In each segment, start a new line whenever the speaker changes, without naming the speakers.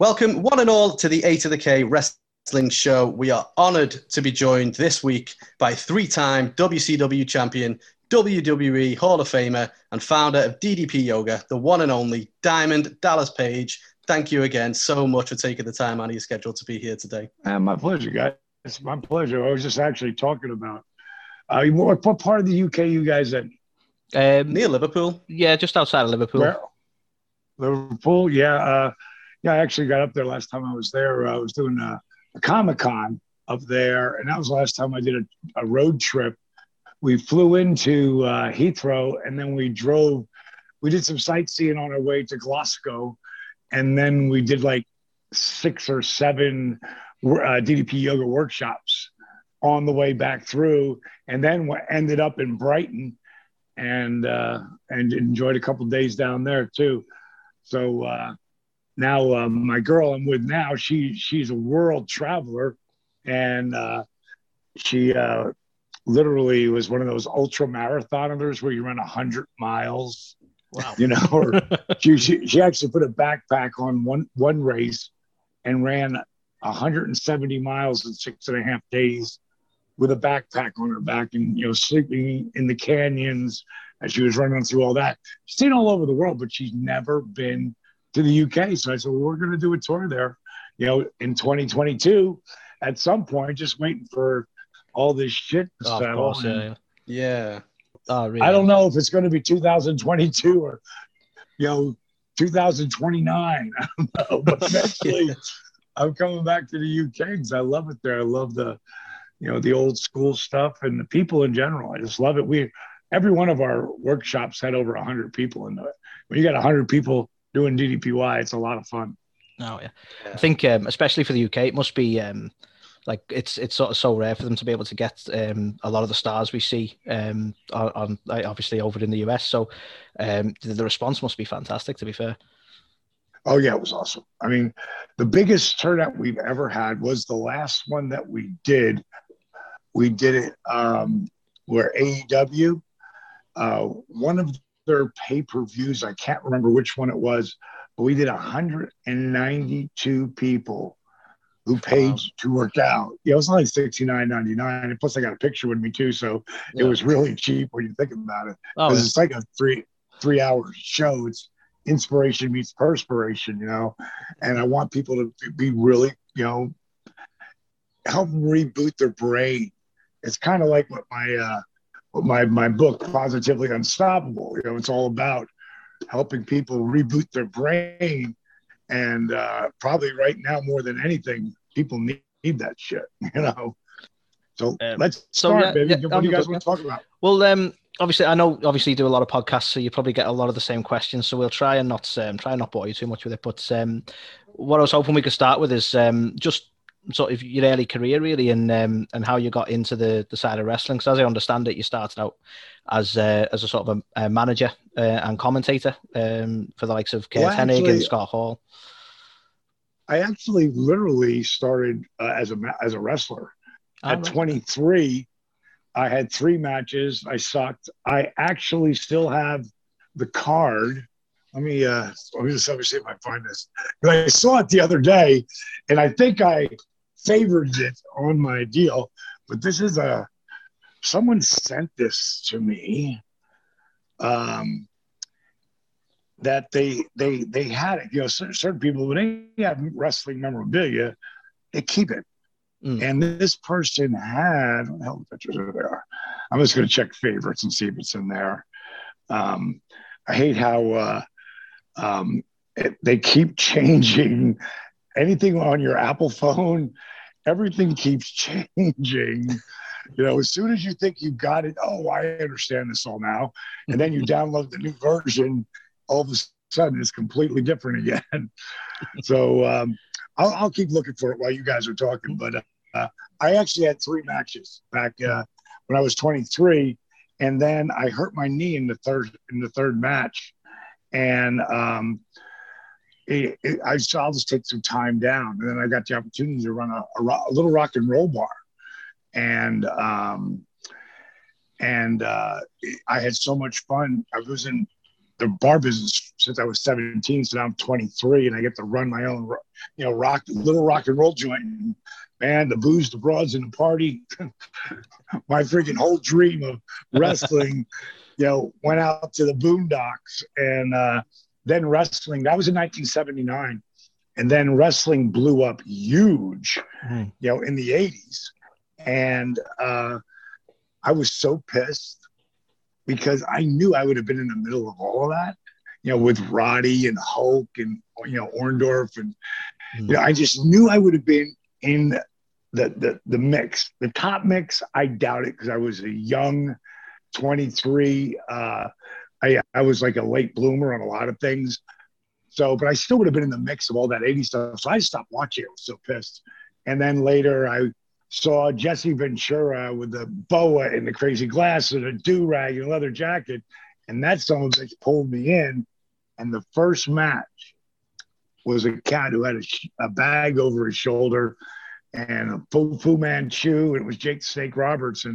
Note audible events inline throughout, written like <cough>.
Welcome, one and all, to the A to the K Wrestling Show. We are honored to be joined this week by three time WCW champion, WWE Hall of Famer, and founder of DDP Yoga, the one and only Diamond Dallas Page. Thank you again so much for taking the time out of your schedule to be here today.
Uh, my pleasure, guys. It's my pleasure. I was just actually talking about uh, what, what part of the UK you guys in?
Um, Near Liverpool.
Yeah, just outside of Liverpool. Where?
Liverpool, yeah. Uh, yeah, I actually got up there last time I was there. I was doing a, a Comic Con up there, and that was the last time I did a, a road trip. We flew into uh, Heathrow, and then we drove. We did some sightseeing on our way to Glasgow, and then we did like six or seven uh, DDP yoga workshops on the way back through, and then ended up in Brighton, and uh, and enjoyed a couple days down there too. So uh, now uh, my girl I'm with now, she she's a world traveler, and uh, she uh, literally was one of those ultra marathoners where you run hundred miles. Wow. You know, or <laughs> she, she she actually put a backpack on one one race and ran 170 miles in six and a half days with a backpack on her back and you know sleeping in the canyons as she was running through all that. She's seen all over the world, but she's never been to the UK. So I said, well, we're going to do a tour there, you know, in 2022 at some point, just waiting for all this shit to oh, settle. Course,
yeah. yeah.
Oh, really? I don't know if it's going to be 2022 or, you know, 2029. <laughs> I don't know. But <laughs> eventually, I'm coming back to the UK because I love it there. I love the, you know, the old school stuff and the people in general. I just love it. We, every one of our workshops had over 100 people in it. When you got 100 people doing DDPY. It's a lot of fun.
Oh yeah, yeah. I think um, especially for the UK, it must be um, like it's it's sort of so rare for them to be able to get um, a lot of the stars we see um, on, on obviously over in the US. So um, the, the response must be fantastic. To be fair.
Oh yeah, it was awesome. I mean, the biggest turnout we've ever had was the last one that we did. We did it um, where AEW, uh, one of their pay per views. I can't remember which one it was, but we did 192 people who paid wow. to work out. Yeah, it was only $69.99. And plus, I got a picture with me too. So yeah. it was really <laughs> cheap when you think about it. Because oh, it's like a three three hour show. It's inspiration meets perspiration, you know. And I want people to be really, you know, help reboot their brain. It's kind of like what my uh, my my book positively unstoppable you know it's all about helping people reboot their brain. And uh, probably right now more than anything people need, need that shit <laughs> you know? So um, let's start so, yeah, baby. yeah, what do you guys want to talk about?
Well um obviously i know obviously you do a lot of podcasts so you probably get a lot of the same questions so we'll try and not um, try and not bore you too much with it. But um what i was hoping we could start with is um just sort of your early career really and um, and how you got into the, the side of wrestling. Because as I understand it you started out as uh, as a sort of a, a manager uh, and commentator um, for the likes of Curt well, Hennig and Scott Hall.
I actually literally started uh, as a as a wrestler. Oh, at right. 23 I had three matches. I sucked. I actually still have the card. Let me uh let me just let me see if I find this. But I saw it the other day, and I think I favored it on my deal, but this is a someone sent this to me. Um, that they they they had it. You know, certain people when they have wrestling memorabilia, they keep it. Mm. And this person had hell the pictures are there. I'm just going to check favorites and see if it's in there. Um, I hate how uh, um, it, they keep <laughs> changing anything on your Apple phone everything keeps <laughs> changing. You know, as soon as you think you got it, oh, I understand this all now. And then you <laughs> download the new version, all of a sudden it's completely different again. <laughs> so um, I'll, I'll, keep looking for it while you guys are talking. But uh, I actually had three matches back uh, when I was 23. And then I hurt my knee in the third in the third match. And um, it, it, I'll just take some time down. And then I got the opportunity to run a, a, a little rock and roll bar. And, um, and uh, I had so much fun. I was in the the bar business since I was 17. So now I'm 23 and I get to run my own, you know, rock, little rock and roll joint. And man, the booze, the broads, and the party. <laughs> my freaking whole dream of wrestling, <laughs> you know, went out to the boondocks. And uh, then wrestling, that was in 1979. And then wrestling blew up huge, mm. you know, in the 80s. And uh, I was so pissed because I knew I would have been in the middle of all of that, you know, with Roddy and Hulk and you know Orndorff and mm. you know, I just knew I would have been in the the the mix, the top mix. I doubt it because I was a young 23. Uh, I I was like a late bloomer on a lot of things. So, but I still would have been in the mix of all that 80 stuff. So I stopped watching. I was so pissed. And then later I saw Jesse Ventura with the boa and the crazy glasses and a do rag and a leather jacket. And that of a pulled me in. And the first match was a cat who had a, a bag over his shoulder and a Fu, Fu Manchu. It was Jake Snake Roberts.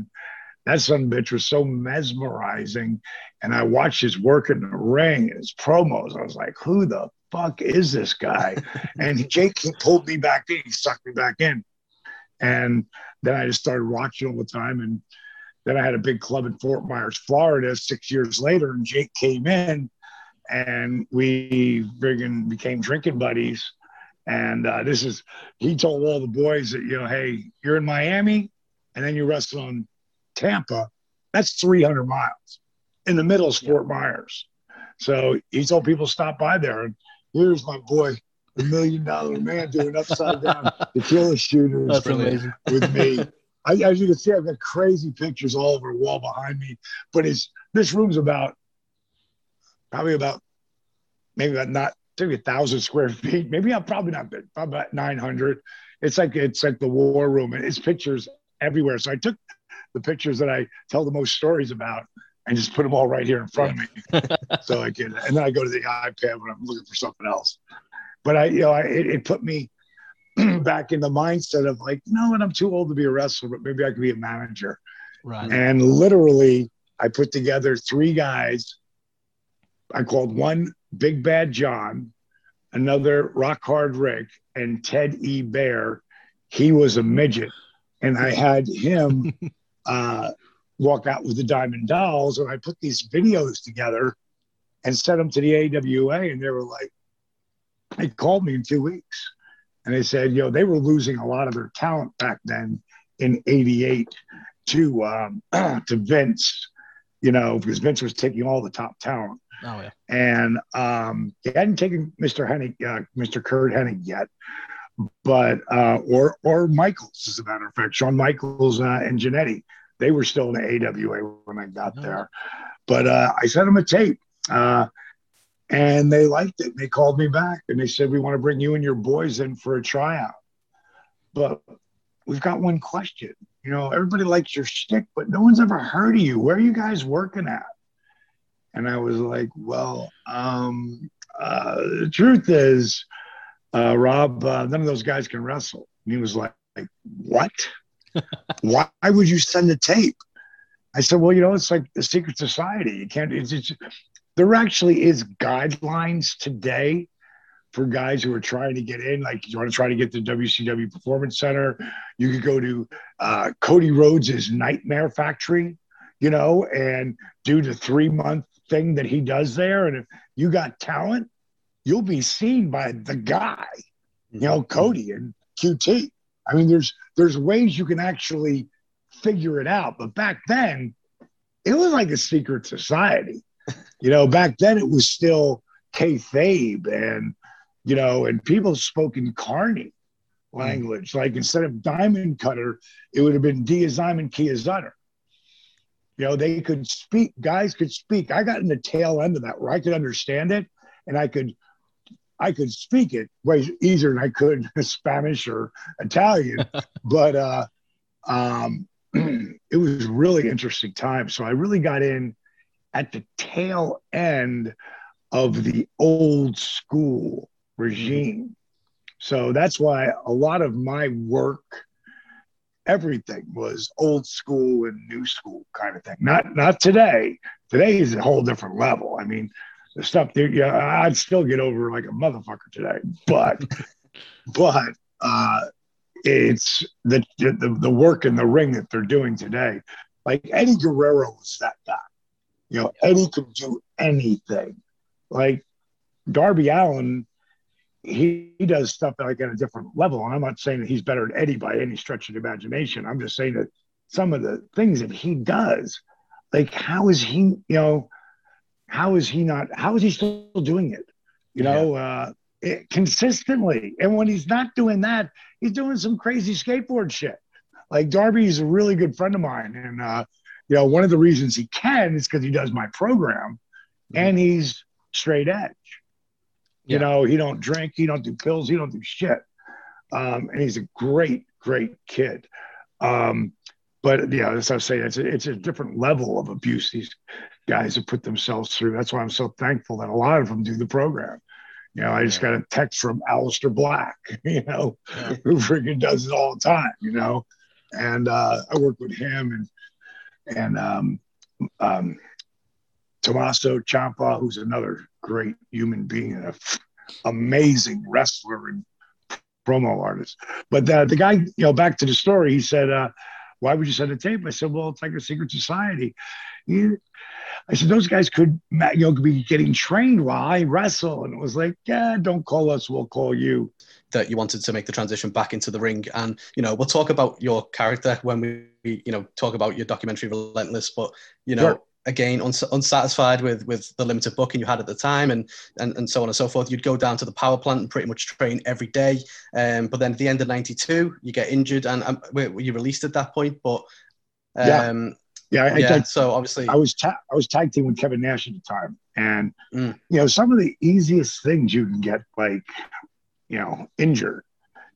That son bitch was so mesmerizing. And I watched his work in the ring his promos. I was like, who the fuck is this guy? <laughs> and Jake he pulled me back in. He sucked me back in. And then I just started watching all the time. And then I had a big club in Fort Myers, Florida, six years later. And Jake came in and we friggin' became drinking buddies. And uh, this is, he told all the boys that, you know, hey, you're in Miami and then you wrestle on Tampa. That's 300 miles. In the middle is Fort Myers. So he told people stop by there. And here's my boy a million dollar man doing upside down <laughs> tequila shooters That's amazing. with me. I, as you can see, I've got crazy pictures all over the wall behind me. But it's this room's about probably about maybe about not maybe a thousand square feet. Maybe I'm probably not big, probably about 900. It's like it's like the war room, and it's pictures everywhere. So I took the pictures that I tell the most stories about and just put them all right here in front of me, so I can. And then I go to the iPad when I'm looking for something else but I, you know, I, it, it put me <clears throat> back in the mindset of like, no, and I'm too old to be a wrestler, but maybe I could be a manager. Right. And literally, I put together three guys. I called one Big Bad John, another Rock Hard Rick, and Ted E. Bear. He was a midget, and I had him <laughs> uh, walk out with the Diamond Dolls, and I put these videos together and sent them to the AWA, and they were like, they called me in two weeks and they said, you know, they were losing a lot of their talent back then in 88 to, um, <clears throat> to Vince, you know, because Vince was taking all the top talent. Oh, yeah. And um, he hadn't taken Mr. Hennig, uh, Mr. Curt Hennig yet, but, uh, or, or Michaels, as a matter of fact, Shawn Michaels uh, and Jannetty, they were still in the AWA when I got oh. there. But uh, I sent them a tape. Uh, and they liked it. They called me back and they said, We want to bring you and your boys in for a tryout. But we've got one question. You know, everybody likes your stick, but no one's ever heard of you. Where are you guys working at? And I was like, Well, um, uh, the truth is, uh, Rob, uh, none of those guys can wrestle. And he was like, like What? Why would you send a tape? I said, well, you know, it's like the secret society. You can't, it's, it's, there actually is guidelines today for guys who are trying to get in. Like you want to try to get to WCW Performance Center, you could go to uh, Cody Rhodes' Nightmare Factory, you know, and do the three month thing that he does there. And if you got talent, you'll be seen by the guy, you know, Cody and QT. I mean, there's there's ways you can actually figure it out. But back then, it was like a secret society. <laughs> You know, back then it was still kayfabe and, you know, and people spoke in Carney hmm. language. Like instead of diamond cutter, it would have been Diazime Kia Zutter. You know, they could speak, guys could speak. I got in the tail end of that where I could understand it and I could I could speak it way easier than I could <laughs> Spanish or Italian. <laughs> but uh um <clears throat> it was really interesting time. So I really got in at the tail end of the old school regime. So that's why a lot of my work, everything was old school and new school kind of thing. Not not today. Today is a whole different level. I mean, the stuff there, yeah, I'd still get over like a motherfucker today. But, <laughs> but uh, it's the, the the work in the ring that they're doing today. Like Eddie Guerrero was that guy. You know, Eddie could do anything. Like Darby Allin, he, he does stuff like at a different level. And I'm not saying that he's better than Eddie by any stretch of the imagination. I'm just saying that some of the things that he does, like how is he, you know, how is he not, how is he still doing it? You know, uh, it, consistently. And when he's not doing that, he's doing some crazy skateboard shit. Like Darby's a really good friend of mine. And, uh, you know, one of the reasons he can is because he does my program mm-hmm. and he's straight edge. Yeah. You know, he don't drink, he don't do pills, he don't do shit. Um, and he's a great, great kid. Um, but yeah, as I say, it's a, it's a different level of abuse these guys have put themselves through. That's why I'm so thankful that a lot of them do the program. You know, I just got a text from Aleister Black, <laughs> you know, who freaking does it all the time, you know. And uh, I work with him and and um, um, Tommaso Ciampa, who's another great human being and an amazing wrestler and promo artist. But the, the guy, you know, back to the story, he said, uh, why would you send a tape? I said, well, it's like a secret society. I said, those guys could, you know, could be getting trained while I wrestle. And it was like, yeah, don't call us, we'll call you.
That you wanted to make the transition back into the ring. And, you know, we'll talk about your character when we, you know, talk about your documentary Relentless. But, you know, sure again uns- unsatisfied with with the limited booking you had at the time and, and and so on and so forth. You'd go down to the power plant and pretty much train every day. Um, but then at the end of 92 you get injured and um, were you released at that point? But
um, yeah yeah, I,
yeah I, so obviously
i was ta- i was tag team with kevin nash at the time. And mm. you know some of the easiest things you can get like you know injured.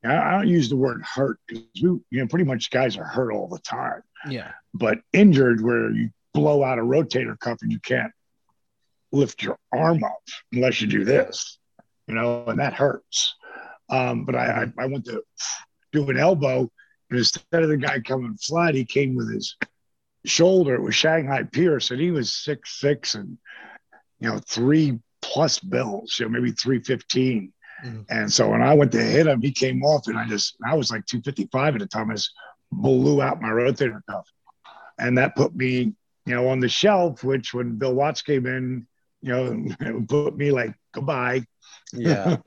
I don't use the word hurt because you know pretty much guys are hurt all the time.
Yeah.
But injured where you blow out a rotator cuff and you can't lift your arm up unless you do this, you know, and that hurts. Um, but I, I, I went to do an elbow, and instead of the guy coming flat, he came with his shoulder. It was Shanghai Pierce, and he was six six and you know three plus bills, you know, maybe three fifteen. Mm-hmm. And so when I went to hit him, he came off, and I just I was like two fifty five at the time. I just blew out my rotator cuff, and that put me you know, on the shelf, which when Bill Watts came in, you know, <laughs> put me like goodbye.
yeah, <laughs>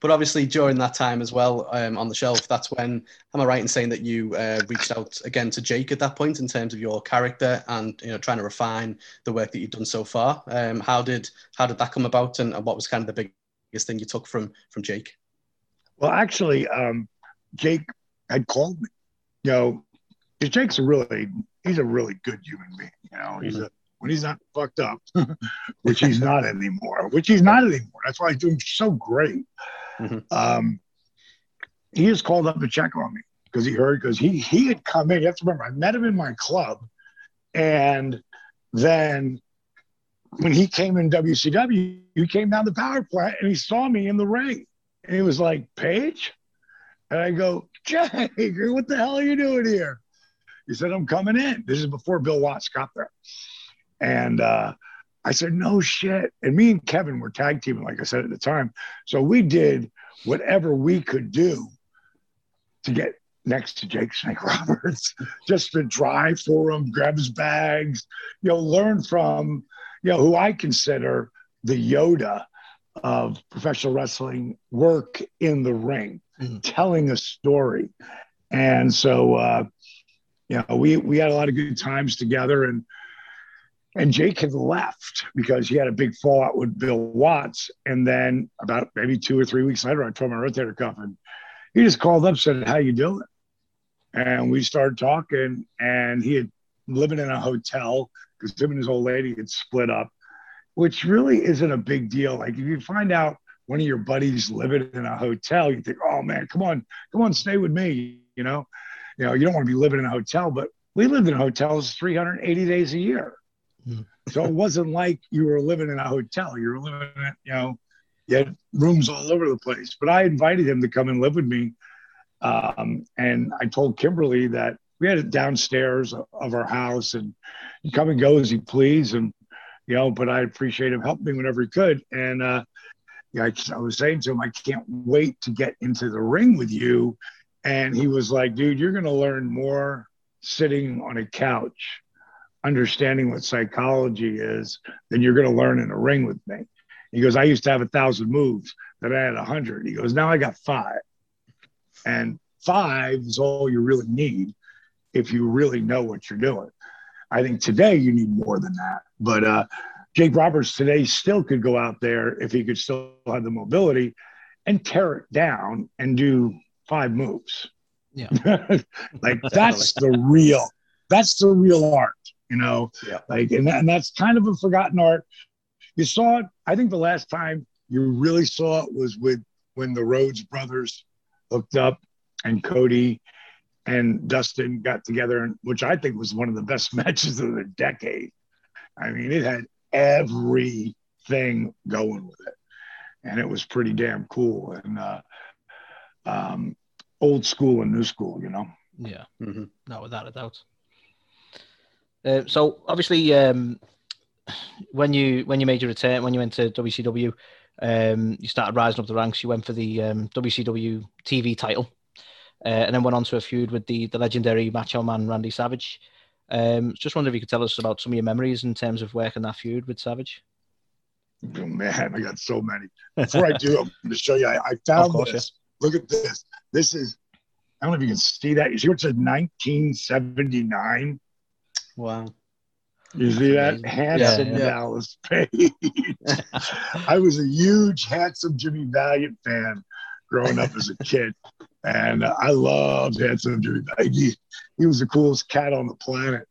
but obviously during that time as well um, on the shelf, that's when am I right in saying that you uh, reached out again to Jake at that point in terms of your character and you know trying to refine the work that you've done so far. Um, how did how did that come about, and, and what was kind of the biggest thing you took from from Jake?
Well, actually, um, Jake had called me. You know, Jake's a really he's a really good human being. You know, he's mm-hmm. a when he's not fucked up, <laughs> which he's not anymore, which he's not anymore. That's why he's doing so great. Mm-hmm. Um, he just called up to check on me because he heard because he he had come in. You have to remember, I met him in my club, and then when he came in WCW, he came down the power plant and he saw me in the ring, and he was like, "Page," and I go, "Jake, what the hell are you doing here?" He said, I'm coming in. This is before Bill Watts got there. And uh, I said, no shit. And me and Kevin were tag teaming, like I said at the time. So we did whatever we could do to get next to Jake Snake <laughs> Roberts, just to drive for him, grab his bags, you know, learn from, you know, who I consider the Yoda of professional wrestling work in the ring, mm-hmm. telling a story. And so, uh, you know, we we had a lot of good times together, and and Jake had left because he had a big fallout with Bill Watts, and then about maybe two or three weeks later, I tore my rotator cuff, and he just called up, said, "How you doing?" And we started talking, and he had living in a hotel because him and his old lady had split up, which really isn't a big deal. Like if you find out one of your buddies living in a hotel, you think, "Oh man, come on, come on, stay with me," you know you know, you don't want to be living in a hotel, but we lived in hotels 380 days a year. Mm. So it wasn't like you were living in a hotel. You were living in, you know, you had rooms all over the place. But I invited him to come and live with me. Um, and I told Kimberly that we had it downstairs of our house and he come and go as he please. And, you know, but I appreciate him helping me whenever he could. And uh, yeah, I, I was saying to him, I can't wait to get into the ring with you. And he was like, dude, you're going to learn more sitting on a couch, understanding what psychology is, than you're going to learn in a ring with me. He goes, I used to have a thousand moves, that I had a hundred. He goes, now I got five. And five is all you really need if you really know what you're doing. I think today you need more than that. But uh, Jake Roberts today still could go out there if he could still have the mobility and tear it down and do five moves.
Yeah. <laughs>
like <laughs> that's the real, that's the real art, you know?
Yeah.
Like, and, that, and that's kind of a forgotten art. You saw it, I think the last time you really saw it was with when the Rhodes brothers hooked up and Cody and Dustin got together, which I think was one of the best <laughs> matches of the decade. I mean, it had everything going with it, and it was pretty damn cool and uh, um, old school and new school, you know.
Yeah,
mm-hmm.
no, without a doubt. Uh, so obviously, um, when you when you made your return, when you went to WCW, um, you started rising up the ranks. You went for the um, WCW TV title, uh, and then went on to a feud with the the legendary Macho Man Randy Savage. Um, just wonder if you could tell us about some of your memories in terms of working that feud with Savage.
Oh, man, I got so many. Before I do, <laughs> I'm going to show you. I, I found course, this. Yeah. Look at this. This is. I don't know if you can see that. You see what it says 1979.
Wow.
You see that? Handsome yeah, yeah. Dallas Page. <laughs> I was a huge handsome Jimmy Valiant fan growing up as a kid. And uh, I loved handsome Jimmy Valiant. He, he, was the coolest cat on the planet.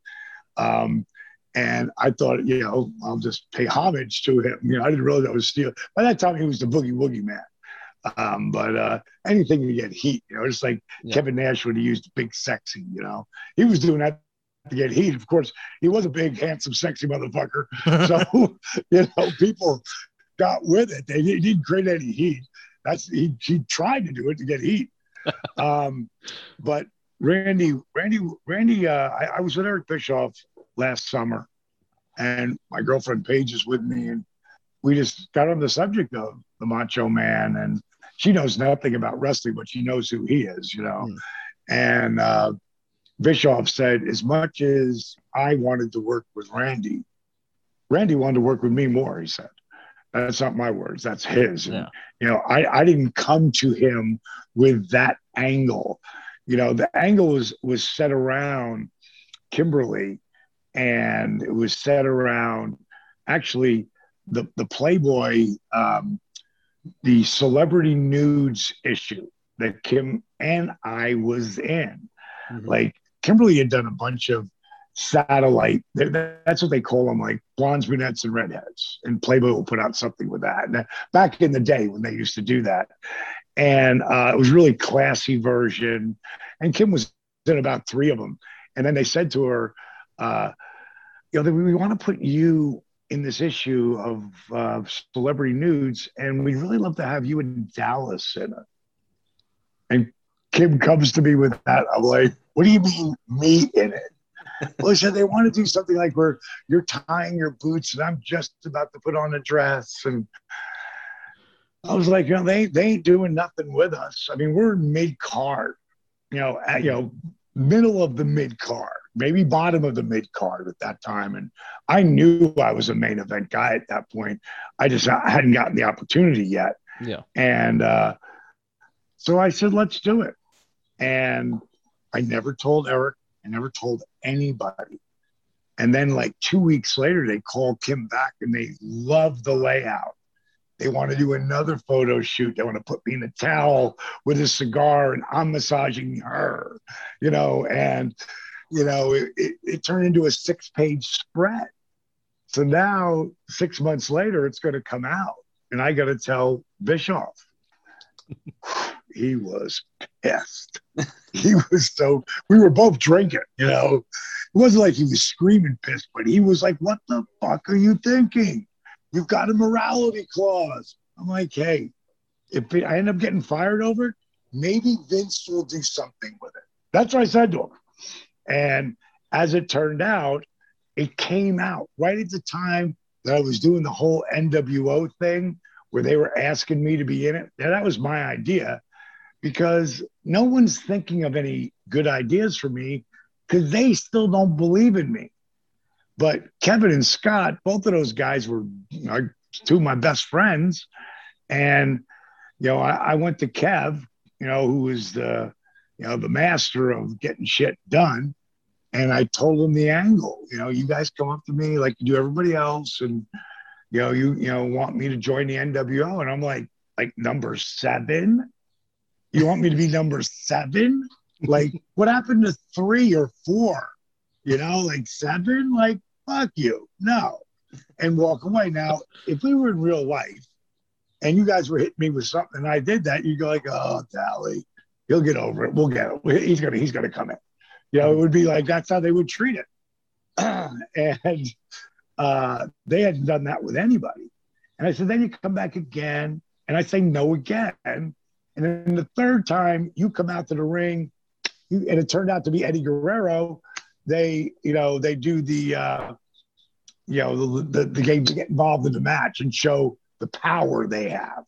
Um, and I thought, you know, I'll just pay homage to him. You know, I didn't realize I was stealing. By that time, he was the boogie woogie man. Um, but uh, anything to get heat, you know, just like yeah. Kevin Nash when he used big sexy, you know, he was doing that to get heat. Of course, he was a big, handsome, sexy motherfucker. So, <laughs> <laughs> you know, people got with it. They didn't create any heat. That's he, he tried to do it to get heat. <laughs> Um, but Randy, Randy, Randy, uh, I, I was with Eric Bischoff last summer, and my girlfriend Payge is with me, and we just got on the subject of the Macho Man, and she knows nothing about wrestling, but she knows who he is, you know. Mm. And uh, Bischoff said, as much as I wanted to work with Randy, Randy wanted to work with me more, he said. That's not my words, that's his. Yeah. And, you know, I, I didn't come to him with that angle. You know, the angle was was set around Kimberly and it was set around actually the the Playboy um, the celebrity nudes issue that Kim and I was in. Mm-hmm. Like Kimberly had done a bunch of satellite. That's what they call them, like blondes, brunettes, and redheads. And Playboy will put out something with that. And back in the day when they used to do that, and uh, it was really classy version. And Kim was in about three of them. And then they said to her, uh, "You know, we want to put you in this issue of uh, celebrity nudes, and we'd really love to have you in Dallas in it." And Kim comes to me with that. I'm like, what do you mean me in it? <laughs> well, he said they want to do something like where you're tying your boots and I'm just about to put on a dress. And I was like, you know, they, they ain't doing nothing with us. I mean, we're mid card, you know, at, you know, middle of the mid card, maybe bottom of the mid card at that time. And I knew I was a main event guy at that point. I just I hadn't gotten the opportunity yet.
Yeah.
And uh, so I said, let's do it. And I never told Eric. I never told anybody. And then, like two weeks later, they called Kim back and they love the layout. They want to do another photo shoot. They want to put me in a towel with a cigar and I'm massaging her, you know, and, you know, it, it, it turned into a six page spread. So now, six months later, it's going to come out. And I got to tell Bischoff <laughs> he was pissed. <laughs> he was so, we were both drinking, you know. It wasn't like he was screaming pissed, but he was like, What the fuck are you thinking? You've got a morality clause. I'm like, Hey, if I end up getting fired over it, maybe Vince will do something with it. That's what I said to him. And as it turned out, it came out right at the time that I was doing the whole NWO thing where they were asking me to be in it. Yeah, that was my idea because no one's thinking of any good ideas for me because they still don't believe in me. But Kevin and Scott, both of those guys were you know, two of my best friends. And, you know, I, I went to Kev, you know, who was the, you know, the master of getting shit done. And I told him the angle, you know, you guys come up to me like you do everybody else. And, you know, you, you know, want me to join the NWO. And I'm like, like number seven? You want me to be number seven? Like, <laughs> what happened to three or four? You know, like seven? Like, fuck you. No. And walk away. Now, if we were in real life and you guys were hitting me with something and I did that, you'd go like, oh, Tally, he'll get over it. We'll get it. He's gonna, he's gonna come in. You know, it would be like that's how they would treat it. <clears throat> and uh, they hadn't done that with anybody. And I said, then you come back again. And I say no again. And then the third time you come out to the ring, you, and it turned out to be Eddie Guerrero. They, you know, they do the, uh, you know, the, the, the game to get involved in the match and show the power they have,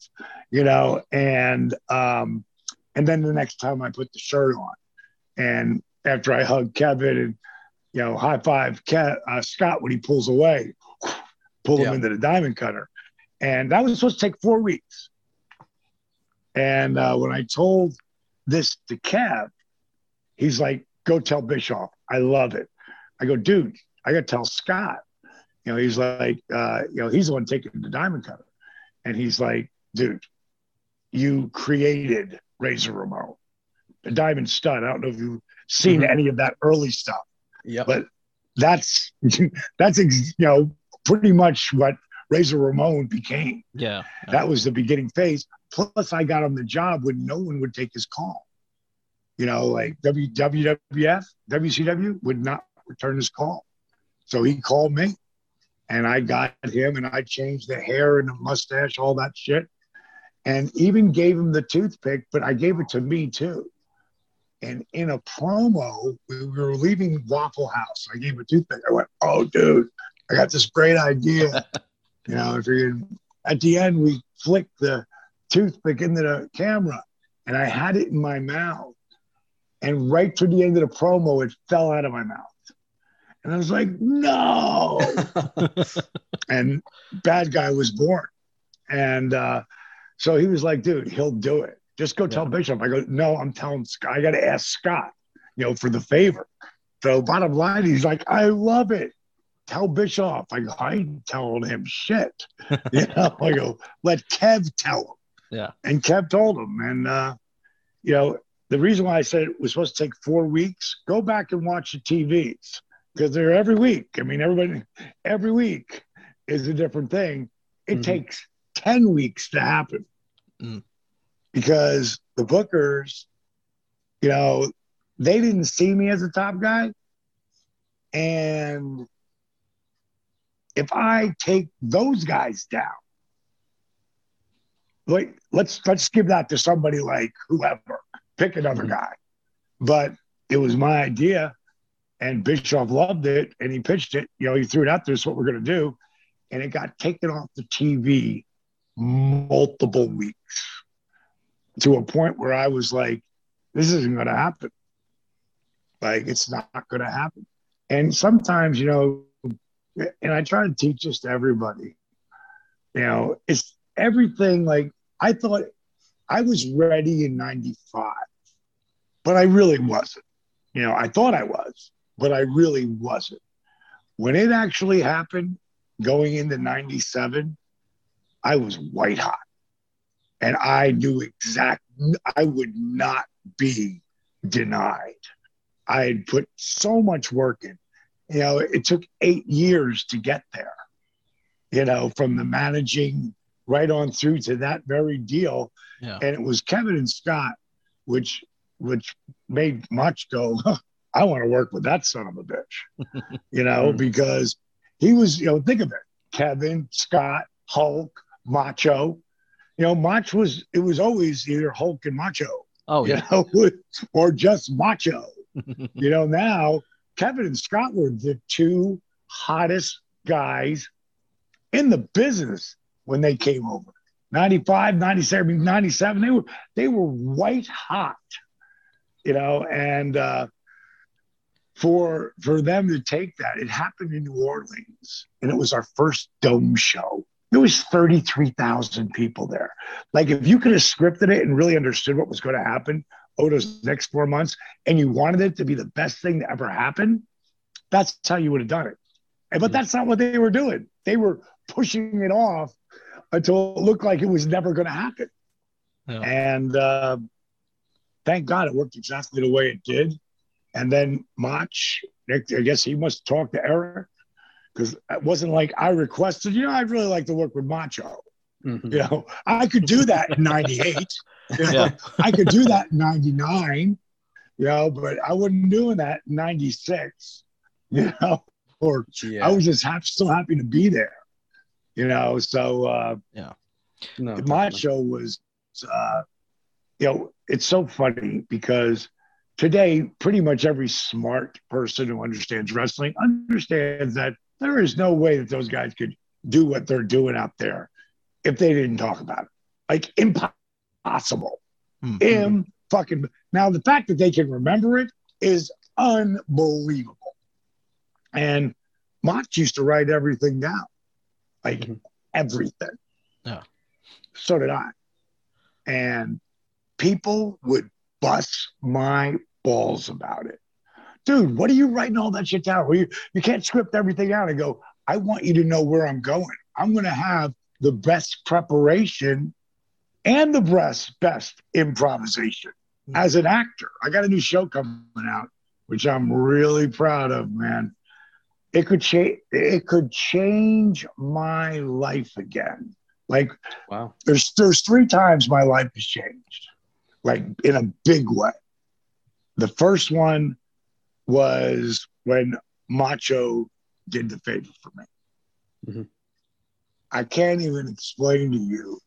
you know, and, um, and then the next time I put the shirt on and after I hug Kevin and, you know, high five Ke- uh, Scott when he pulls away, pull him into the diamond cutter. And that was supposed to take four weeks. And uh, when I told this to Kev, he's like, go tell Bischoff. I love it. I go, dude, I got to tell Scott. You know, he's like, uh, you know, he's the one taking the diamond cutter. And he's like, dude, you created Razor Ramon, the diamond stud. I don't know if you've seen mm-hmm. any of that early stuff.
Yeah.
But that's, <laughs> that's, you know, pretty much what Razor Ramon became.
Yeah.
That was the beginning phase. Plus, I got him the job when no one would take his call. You know, like WWF, WCW would not return his call. So he called me and I got him and I changed the hair and the mustache, all that shit. And even gave him the toothpick, but I gave it to me too. And in a promo, we were leaving Waffle House. I gave him a toothpick. I went, Oh, dude, I got this great idea. <laughs> you know, if you're at the end, we flicked the toothpick into the camera and I had it in my mouth. And right to the end of the promo, it fell out of my mouth. And I was like, no. <laughs> and bad guy was born. And uh, so he was like, dude, he'll do it. Just go tell. Bischoff. I go, no, I'm telling Scott. I got to ask Scott, you know, for the favor. So bottom line, he's like, I love it. Tell Bischoff. I go, I ain't telling him shit. <laughs> you know, I go, let Kev tell him.
Yeah.
And Kev told him. And, uh, you know, the reason why I said it was supposed to take four weeks, go back and watch the TVs because they're every week. I mean, everybody, every week is a different thing. It mm-hmm. takes 10 weeks to happen mm. because the bookers, you know, they didn't see me as a top guy. And if I take those guys down, like let's let's give that to somebody like whoever, pick another mm-hmm. guy. But it was my idea, and Bischoff loved it, and he pitched it. You know, he threw it out there. Is what we're going to do, and it got taken off the TV multiple weeks to a point where I was like, "This isn't going to happen. Like, it's not going to happen." And sometimes, you know, and I try to teach this to everybody. You know, it's everything like I thought I was ready in 95, but I really wasn't. You know, I thought I was, but I really wasn't. When it actually happened going into 97, I was white hot. And I knew exact I would not be denied. I had put so much work in. You know, it took eight years to get there, you know, from the managing right on through to that very deal. Yeah. And it was Kevin and Scott, which which made Mach go, I want to work with that son of a bitch, <laughs> you know, hmm. because he was, you know, think of it, Kevin, Scott, Hulk, Macho. You know, Mach was it was always either Hulk and Macho.
Oh, yeah.
Know, <laughs> or just Macho. <laughs> you know, now Kevin and Scott were the two hottest guys in the business when they came over. 95, 97, 97, they were they were white hot, you know, and uh, for for them to take that, it happened in New Orleans, and it was our first dome show. There was 33,000 people there. Like if you could have scripted it and really understood what was going to happen over those next four months, and you wanted it to be the best thing to ever happen, that's how you would have done it. But that's not what they were doing. They were pushing it off until it looked like it was never going to happen. Yeah. And uh, thank God it worked exactly the way it did. And then Mach, I guess he must talk to Eric because it wasn't like I requested, you know, I'd really like to work with Macho. Mm-hmm. You know, I could do that in 98. You know, yeah. <laughs> I could do that in 99, you know, but I wasn't doing that in 96, you know, <laughs> or yeah. I was just happy, still happy to be there you know. So uh,
yeah,
no, my show was, uh, you know, it's so funny because today pretty much every smart person who understands wrestling understands that there is no way that those guys could do what they're doing out there if they didn't talk about it. Like impossible. Mm-hmm. Im fucking now the fact that they can remember it is unbelievable. And Mach used to write everything down like mm-hmm. everything.
Yeah.
So did I. And people would bust my balls about it. Dude, what are you writing all that shit down? Well, you, you can't script everything out and go, I want you to know where I'm going. I'm going to have the best preparation and the best, best improvisation mm-hmm. as an actor. I got a new show coming out, which I'm really proud of, man it could change it could change my life again like
wow
there's there's three times my life has changed like in a big way the first one was when macho did the favor for me mm-hmm. i can't even explain to you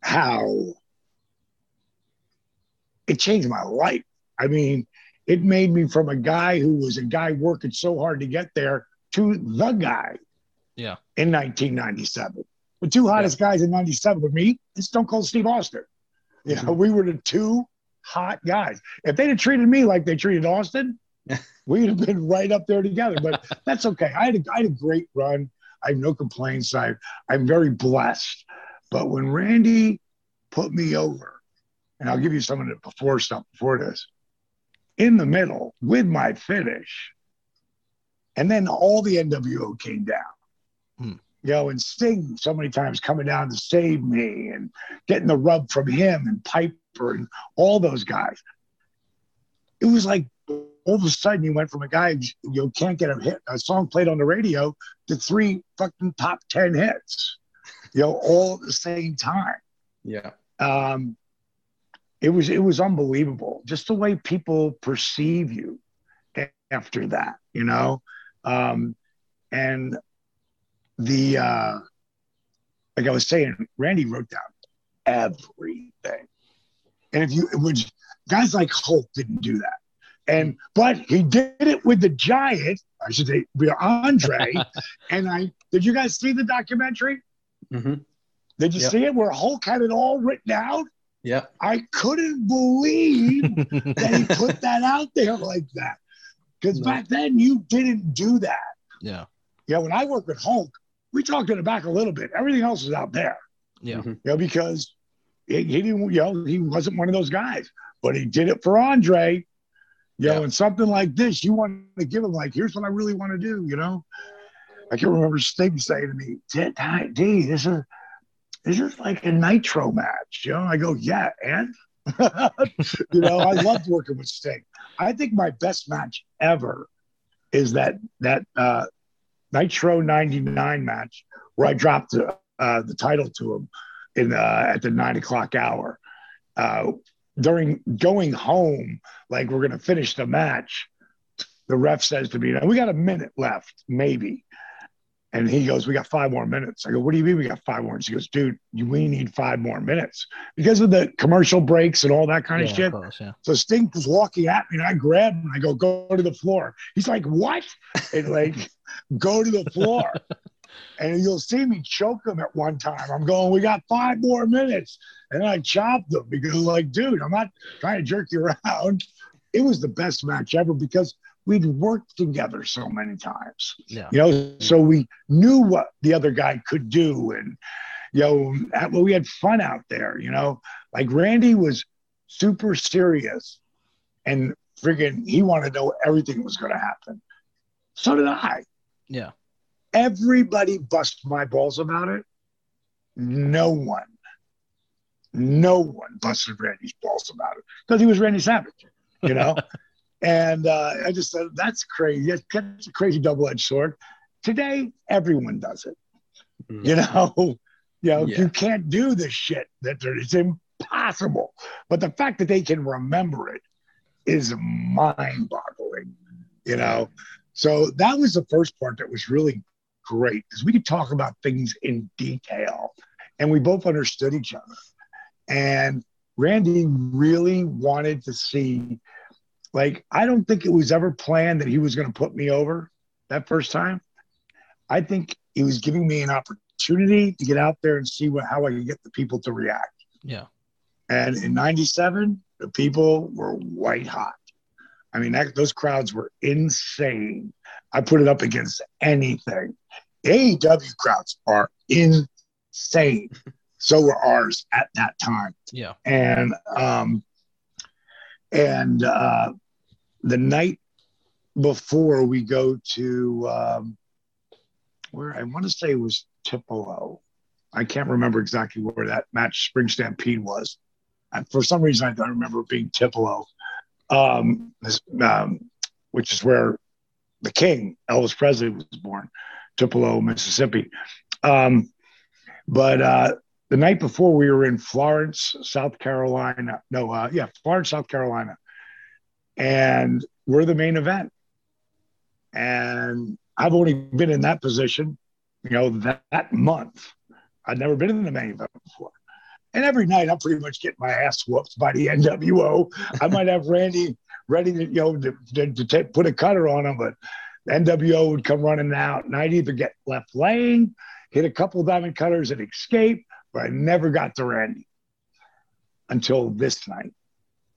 how it changed my life i mean it made me from a guy who was a guy working so hard to get there to the guy.
Yeah.
In 1997. The two hottest yeah. guys in 97 were me and Stone Cold Steve Austin. You know, mm-hmm. we were the two hot guys. If they'd have treated me like they treated Austin, we'd have been right up there together. But that's okay. I had a, I had a great run. I have no complaints. I, I'm very blessed. But when Randy put me over, and I'll give you some of the before stuff before this, in the middle with my finish. And then all the NWO came down. Hmm. You know, and Sting so many times coming down to save me and getting the rub from him and Piper and all those guys. It was like all of a sudden you went from a guy you know, can't get a hit, a song played on the radio to three fucking top 10 hits, you know, all at the same time.
Yeah.
Um, it was it was unbelievable just the way people perceive you after that you know um, and the uh, like i was saying randy wrote down everything and if you would guys like hulk didn't do that and but he did it with the giant i should say with andre <laughs> and i did you guys see the documentary
mm-hmm.
did you yep. see it where hulk had it all written out
yeah.
I couldn't believe <laughs> that he put that out there like that. Because no. back then you didn't do that.
Yeah.
Yeah. When I worked with Hulk, we talked in the back a little bit. Everything else was out there.
Yeah.
Mm-hmm. You know, because he, he, didn't, you know, he wasn't one of those guys, but he did it for Andre. You yeah. know, and something like this, you want to give him like, here's what I really want to do, you know. I can remember Sting saying to me, D, this is this is like a nitro match. You know, I go, yeah, and <laughs> you know, I loved working with Sting. I think my best match ever is that that uh, Nitro '99 match where I dropped the, uh, the title to him in uh, at the nine o'clock hour. During going home, like we're gonna finish the match, the ref says to me, Now "We got a minute left, maybe." And he goes, We got five more minutes. I go, What do you mean we got five more minutes? He goes, Dude, we need five more minutes because of the commercial breaks and all that kind of yeah, shit. Of course, yeah. So Sting was walking at me and I grabbed him. I go, Go to the floor. He's like, What? And like, <laughs> go to the floor. <laughs> and you'll see me choke him at one time. I'm going, we got five more minutes. And I chopped them because, like, dude, I'm not trying to jerk you around. It was the best match ever because we'd worked together so many times. Yeah. You know, so we knew what the other guy could do. And, you know, well, we had fun out there, you know, like Randy was super serious and friggin' he wanted to know everything was going to happen. So did I.
Yeah.
Everybody bust my balls about it. No one, no one busted Randy's balls about it because he was Randy Savage, you know? <laughs> and uh, I just said, that's crazy. That's a crazy double edged sword. Today, everyone does it. Mm. You know, you know, yeah. you can't do this shit. That it's impossible. But the fact that they can remember it is mind boggling, you know? So that was the first part that was really great because we could talk about things in detail and we both understood each other. And Randy really wanted to see, like, I don't think it was ever planned that he was going to put me over that first time. I think he was giving me an opportunity to get out there and see what, how I could get the people to react.
Yeah.
And in 97, the people were white hot. I mean, that, those crowds were insane. I put it up against anything. AEW crowds are insane. <laughs> So were ours at that time.
Yeah.
And um, and uh, the night before we go to um, where I want to say it was Tupelo. I can't remember exactly where that match Spring Stampede was. And for some reason, I don't remember being Tupelo, um, this, um, which is where the king, Elvis Presley, was born, Tupelo, Mississippi. Um, but uh, the night before, we were in Florence, South Carolina. No, uh, yeah, Florence, South Carolina. And we're the main event. And I've only been in that position, you know, that, that month. I'd never been in the main event before. And every night I'm pretty much getting my ass whooped by the NWO. I might have Randy ready to, you know, to, to, to put a cutter on him, but NWO would come running out and I'd either get left laying, hit a couple diamond cutters and escape, but I never got to Randy until this night.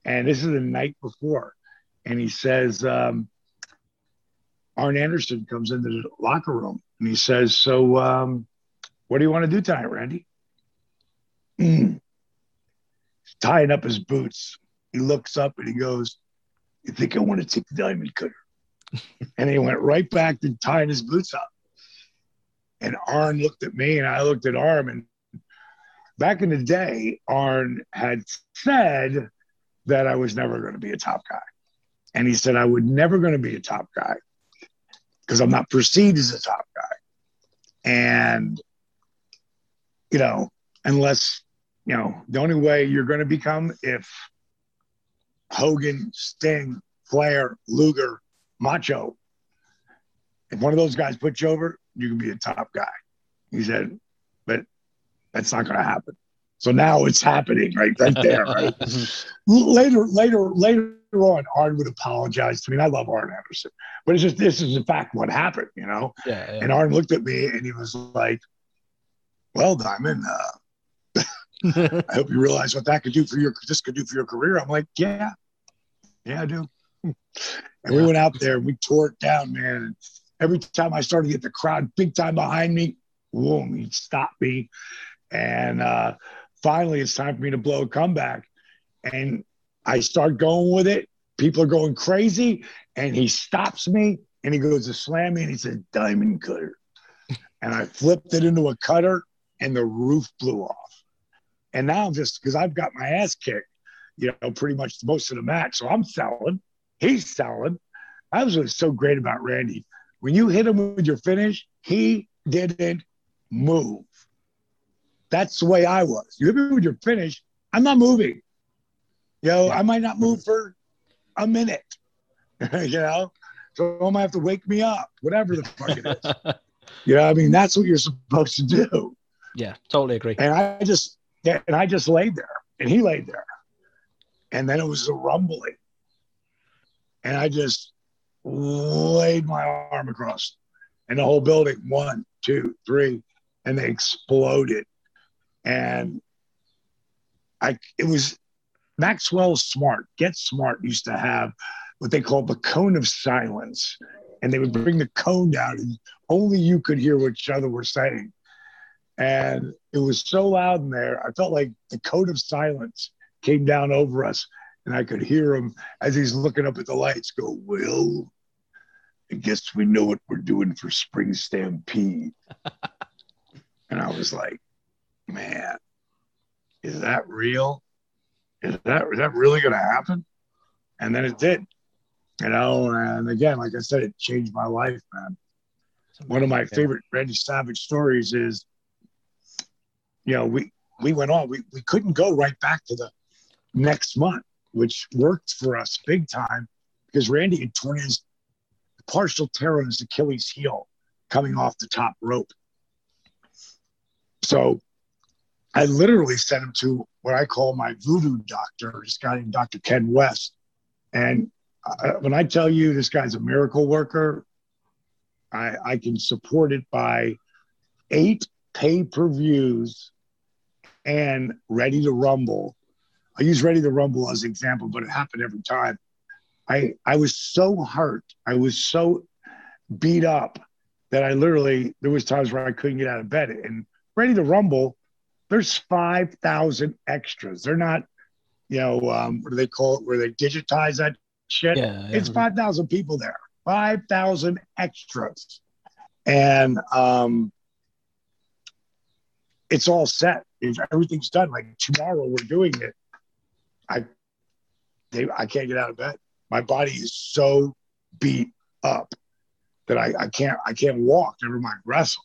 And this is the night before. And he says, um, Arn Anderson comes into the locker room and he says, So, um, what do you want to do tonight, Randy? <clears throat> Mm. tying up his boots. He looks up and he goes, You think I want to take the diamond cutter? <laughs> and he went right back to tying his boots up. And Arn looked at me and I looked at Arn. And back in the day, Arn had said that I was never going to be a top guy. And he said I would never going to be a top guy because I'm not perceived as a top guy. And, you know, unless you know, the only way you're going to become if Hogan, Sting, Flair, Luger, Macho, if one of those guys put you over, you can be a top guy. He said, but that's not going to happen. So now it's happening right, right there. Right? <laughs> later, later, later on, Arn would apologize to me. And I love Arn Anderson, but it's just this is in fact what happened, you know.
Yeah, yeah.
And Arn looked at me and he was like, "Well, Diamond, uh, <laughs> I hope you realize what that could do for your this could do for your career. I'm like, yeah, yeah, I do. And yeah. we went out there, we tore it down, man. And every time I started to get the crowd big time behind me, boom, he'd stop me. And uh, finally, it's time for me to blow a comeback. And I start going with it. People are going crazy, and he stops me and he goes to slam me and he says, "Diamond cutter," <laughs> and I flipped it into a cutter, and the roof blew off. And now just because I've got my ass kicked, you know, pretty much most of the match. So I'm selling. He's selling. That was what's so great about Randy. When you hit him with your finish, he didn't move. That's the way I was. You hit me with your finish, I'm not moving. You know, I might not move for a minute. <laughs> you know, so I might have to wake me up, whatever the fuck it is. <laughs> you know, I mean, that's what you're supposed to do.
Yeah, totally agree.
And I just, yeah, and I just laid there and he laid there. And then it was a rumbling. And I just laid my arm across and the whole building, one, two, three, and they exploded. And I, it was Maxwell Smart, Get Smart used to have what they called the cone of silence. And they would bring the cone down, and only you could hear what each other were saying. And it was so loud in there, I felt like the cone of silence came down over us. And I could hear him as he's looking up at the lights go, Will, I guess we know what we're doing for Spring Stampede. <laughs> and I was like, man, is that real? Is that is that really gonna happen? And then it did. You know, and again, like I said, it changed my life, man. One of my favorite Randy Savage stories is, you know, we we went on. We we couldn't go right back to the next month, which worked for us big time because Randy had torn his partial tear on his Achilles heel coming off the top rope. So I literally sent him to what I call my voodoo doctor, this guy named Dr. Ken West. And I, when I tell you this guy's a miracle worker, I, I can support it by eight pay per views and Ready to Rumble. I use Ready to Rumble as an example, but it happened every time. I I was so hurt. I was so beat up that I literally there was times where I couldn't get out of bed. And Ready to Rumble, there's five thousand extras. They're not, you know, um, what do they call it? Where they digitize that shit? Yeah. It's five thousand people there. Five thousand extras, and um, it's all set. Everything's done, like tomorrow we're doing it. I, they, I can't get out of bed my body is so beat up that I, I can't I can't walk, never mind wrestle.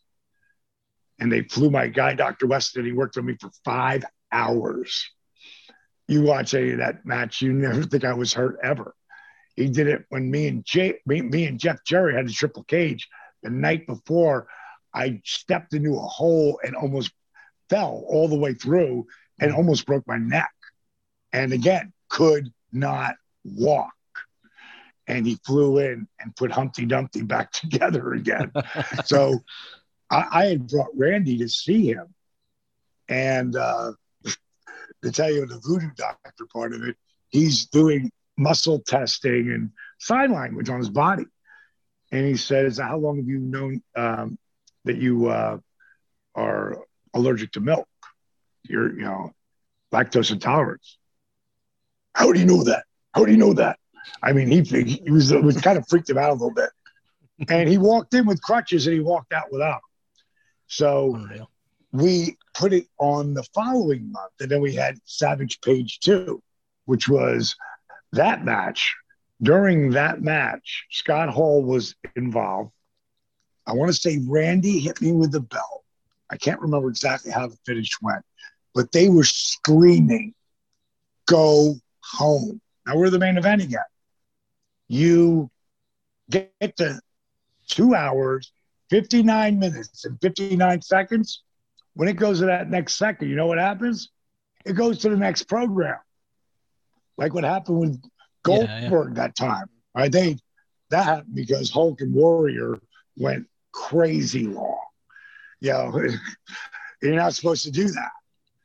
And they flew my guy, Dr. Weston, he worked with me for five hours. You watch any of that match, you never think I was hurt ever. He did it when me and Jay, me, me and Jeff Jarrett had a triple cage the night before. I stepped into a hole and almost fell all the way through and mm-hmm. almost broke my neck. And again, could not walk and he flew in and put Humpty Dumpty back <laughs> together again. so I, I, had brought Randy to see him. And uh, to tell you the voodoo doctor part of it, he's doing muscle testing and sign language on his body. And he says, How long have you known um, that you uh, are allergic to milk? You're, you know, lactose intolerance. How do you know that? How do you know that? I mean, he he was was kind of freaked him out a little bit, and he walked in with crutches and he walked out without. So Unreal. we put it on the following month, and then we had Savage Page two, which was that match. During that match, Scott Hall was involved. I want to say Randy hit me with the bell. I can't remember exactly how the finish went, but they were screaming, "Go home!" Now we're the main event again you get the two hours, 59 minutes, and 59 seconds. When it goes to that next second, you know what happens? It goes to the next program. Like what happened with Goldberg yeah, yeah. that time. I think that happened because Hulk and Warrior went crazy long. You know, <laughs> you're not supposed to do that.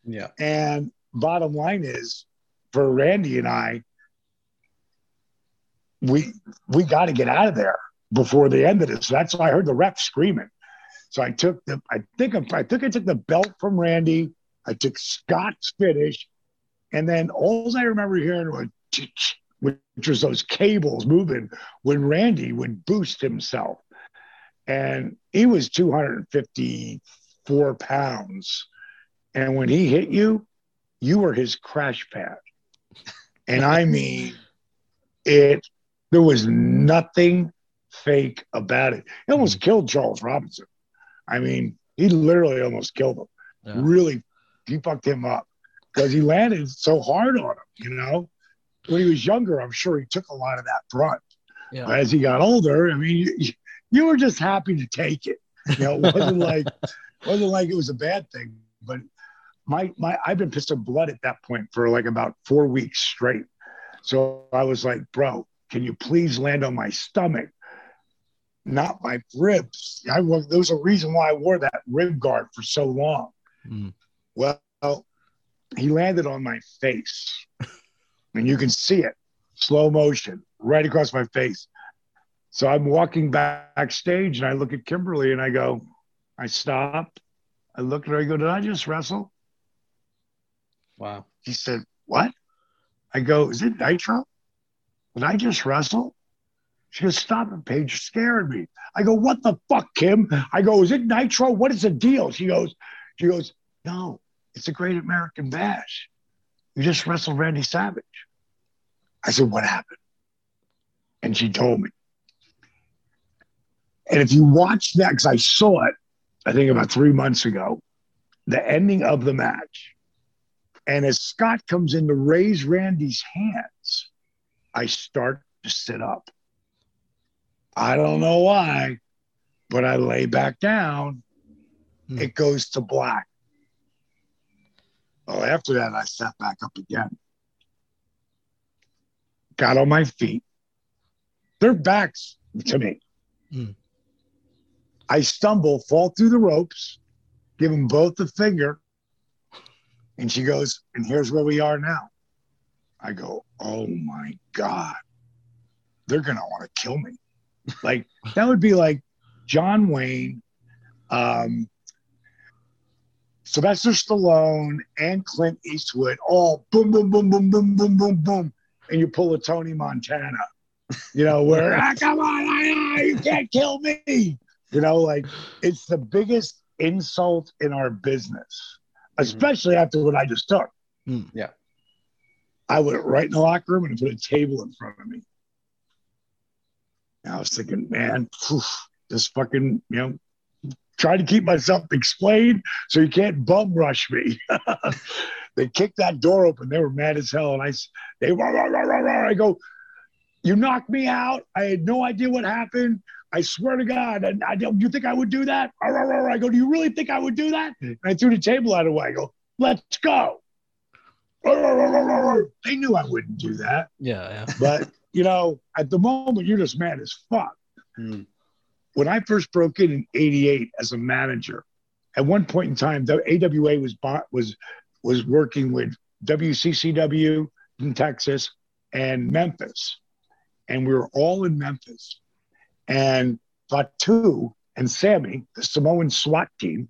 Yeah.
And bottom line is for Randy and I, we we got to get out of there before the end of this. That's why I heard the ref screaming. So I took the I think I think I took the belt from Randy. I took Scott's finish, and then all I remember hearing was <tsk> which was those cables moving when Randy would boost himself, and he was 254 pounds, and when he hit you, you were his crash pad, and I mean it there was nothing fake about it. He almost hmm. killed Charles Robinson. I mean, he literally almost killed him. Yeah. Really, he fucked him up because he landed so hard on him. You know, when he was younger, I'm sure he took a lot of that brunt. Yeah. As he got older, I mean, you, you were just happy to take it. You know, it wasn't like <laughs> wasn't like it was a bad thing. But my my I've been pissed of blood at that point for like about four weeks straight. So I was like, bro, can you please land on my stomach? Not my ribs. I was there was a reason why I wore that rib guard for so long. Mm. Well, he landed on my face, and you can see it, slow motion, right across my face. So I'm walking backstage, and I look at Kimberly, and I go, I stop, I look at her, I go, Did I just wrestle?
Wow.
He said, What? I go, Is it Nitro? Did I just wrestle? She goes, Stop it, Page. You're scaring me. I go, What the fuck, Kim? I go, Is it Nitro? What is the deal? She goes, She goes, No, it's a great American bash. You just wrestled Randy Savage. I said, What happened? And she told me. And if you watch that, because I saw it, I think about three months ago, the ending of the match. And as Scott comes in to raise Randy's hands, I start to sit up. I don't know why, but I lay back down. Hmm. It goes to black. Well, after that, I sat back up again. Got on my feet. Their backs to me. Hmm. I stumble, fall through the ropes, give them both the finger. And she goes, and here's where we are now. I go, oh my God, they're going to want to kill me. Like, that would be like John Wayne, um, Sylvester Stallone, and Clint Eastwood all boom, boom, boom, boom, boom, boom, boom, boom. And you pull a Tony Montana, you know, where, ah, come on, ah, you can't kill me. You know, like it's the biggest insult in our business, mm-hmm. especially mm-hmm. after what I just took.
Mm, yeah.
I went right in the locker room and put a table in front of me. And I was thinking, man, just fucking, you know, try to keep myself explained so you can't bum rush me. <laughs> they kicked that door open. They were mad as hell. And I, they, rah, rah, rah, I go, you knocked me out. I had no idea what happened. I swear to God, and I don't. You think I would do that? I go. Do you really think I would do that? Mm. And I threw the table out of the way. I go. Let's go. They knew I wouldn't do that.
Yeah, yeah.
But you know, at the moment, you're just mad as fuck. Mm. When I first broke in in '88 as a manager, at one point in time, the AWA was was was working with WCCW in Texas and Memphis, and we were all in Memphis and Fatu and Sammy, the Samoan SWAT team,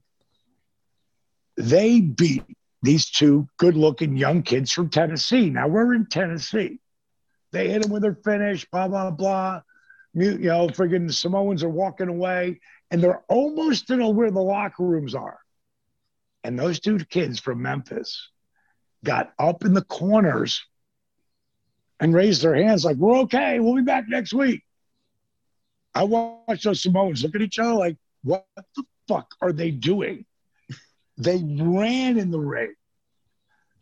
they beat these two good looking young kids from Tennessee. Now we're in Tennessee. They hit them with their finish, blah, blah, blah. You know, friggin' Samoans are walking away and they're almost to know where the locker rooms are. And those two kids from Memphis got up in the corners and raised their hands like, we're okay. We'll be back next week. I watched those Samoans look at each other like, what the fuck are they doing? They ran in the ring.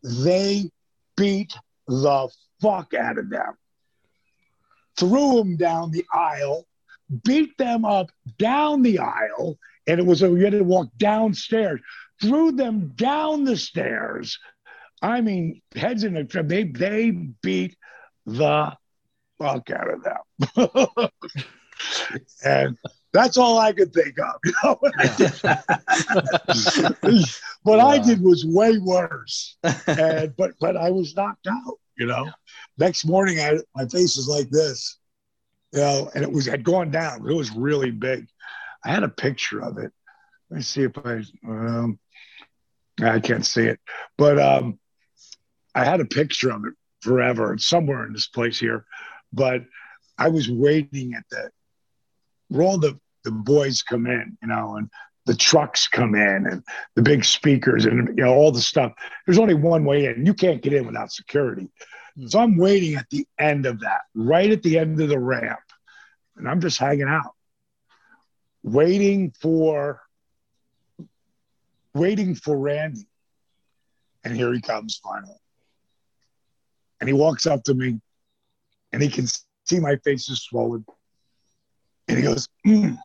They beat the fuck out of them, threw them down the aisle, beat them up down the aisle, and it was a, you had to walk downstairs, threw them down the stairs. I mean, heads in the they they beat the fuck out of them. and that's all I could think of. <laughs> You know? what I <laughs> did was way worse, and but but I was knocked out. You know, next morning I my face was like this, you know, and it was had gone down. It was really big. I had a picture of it. Let me see if I um, I can't see it, but um, I had a picture of it forever. It's somewhere in this place here, but I was waiting at the where all the, the boys come in, you know, and the trucks come in and the big speakers and you know all the stuff. There's only one way in. You can't get in without security. Mm. So I'm waiting at the end of that, right at the end of the ramp, and I'm just hanging out, waiting for, waiting for Randy. And here he comes finally. And he walks up to me, and he can see my face is swollen. And he goes, mm,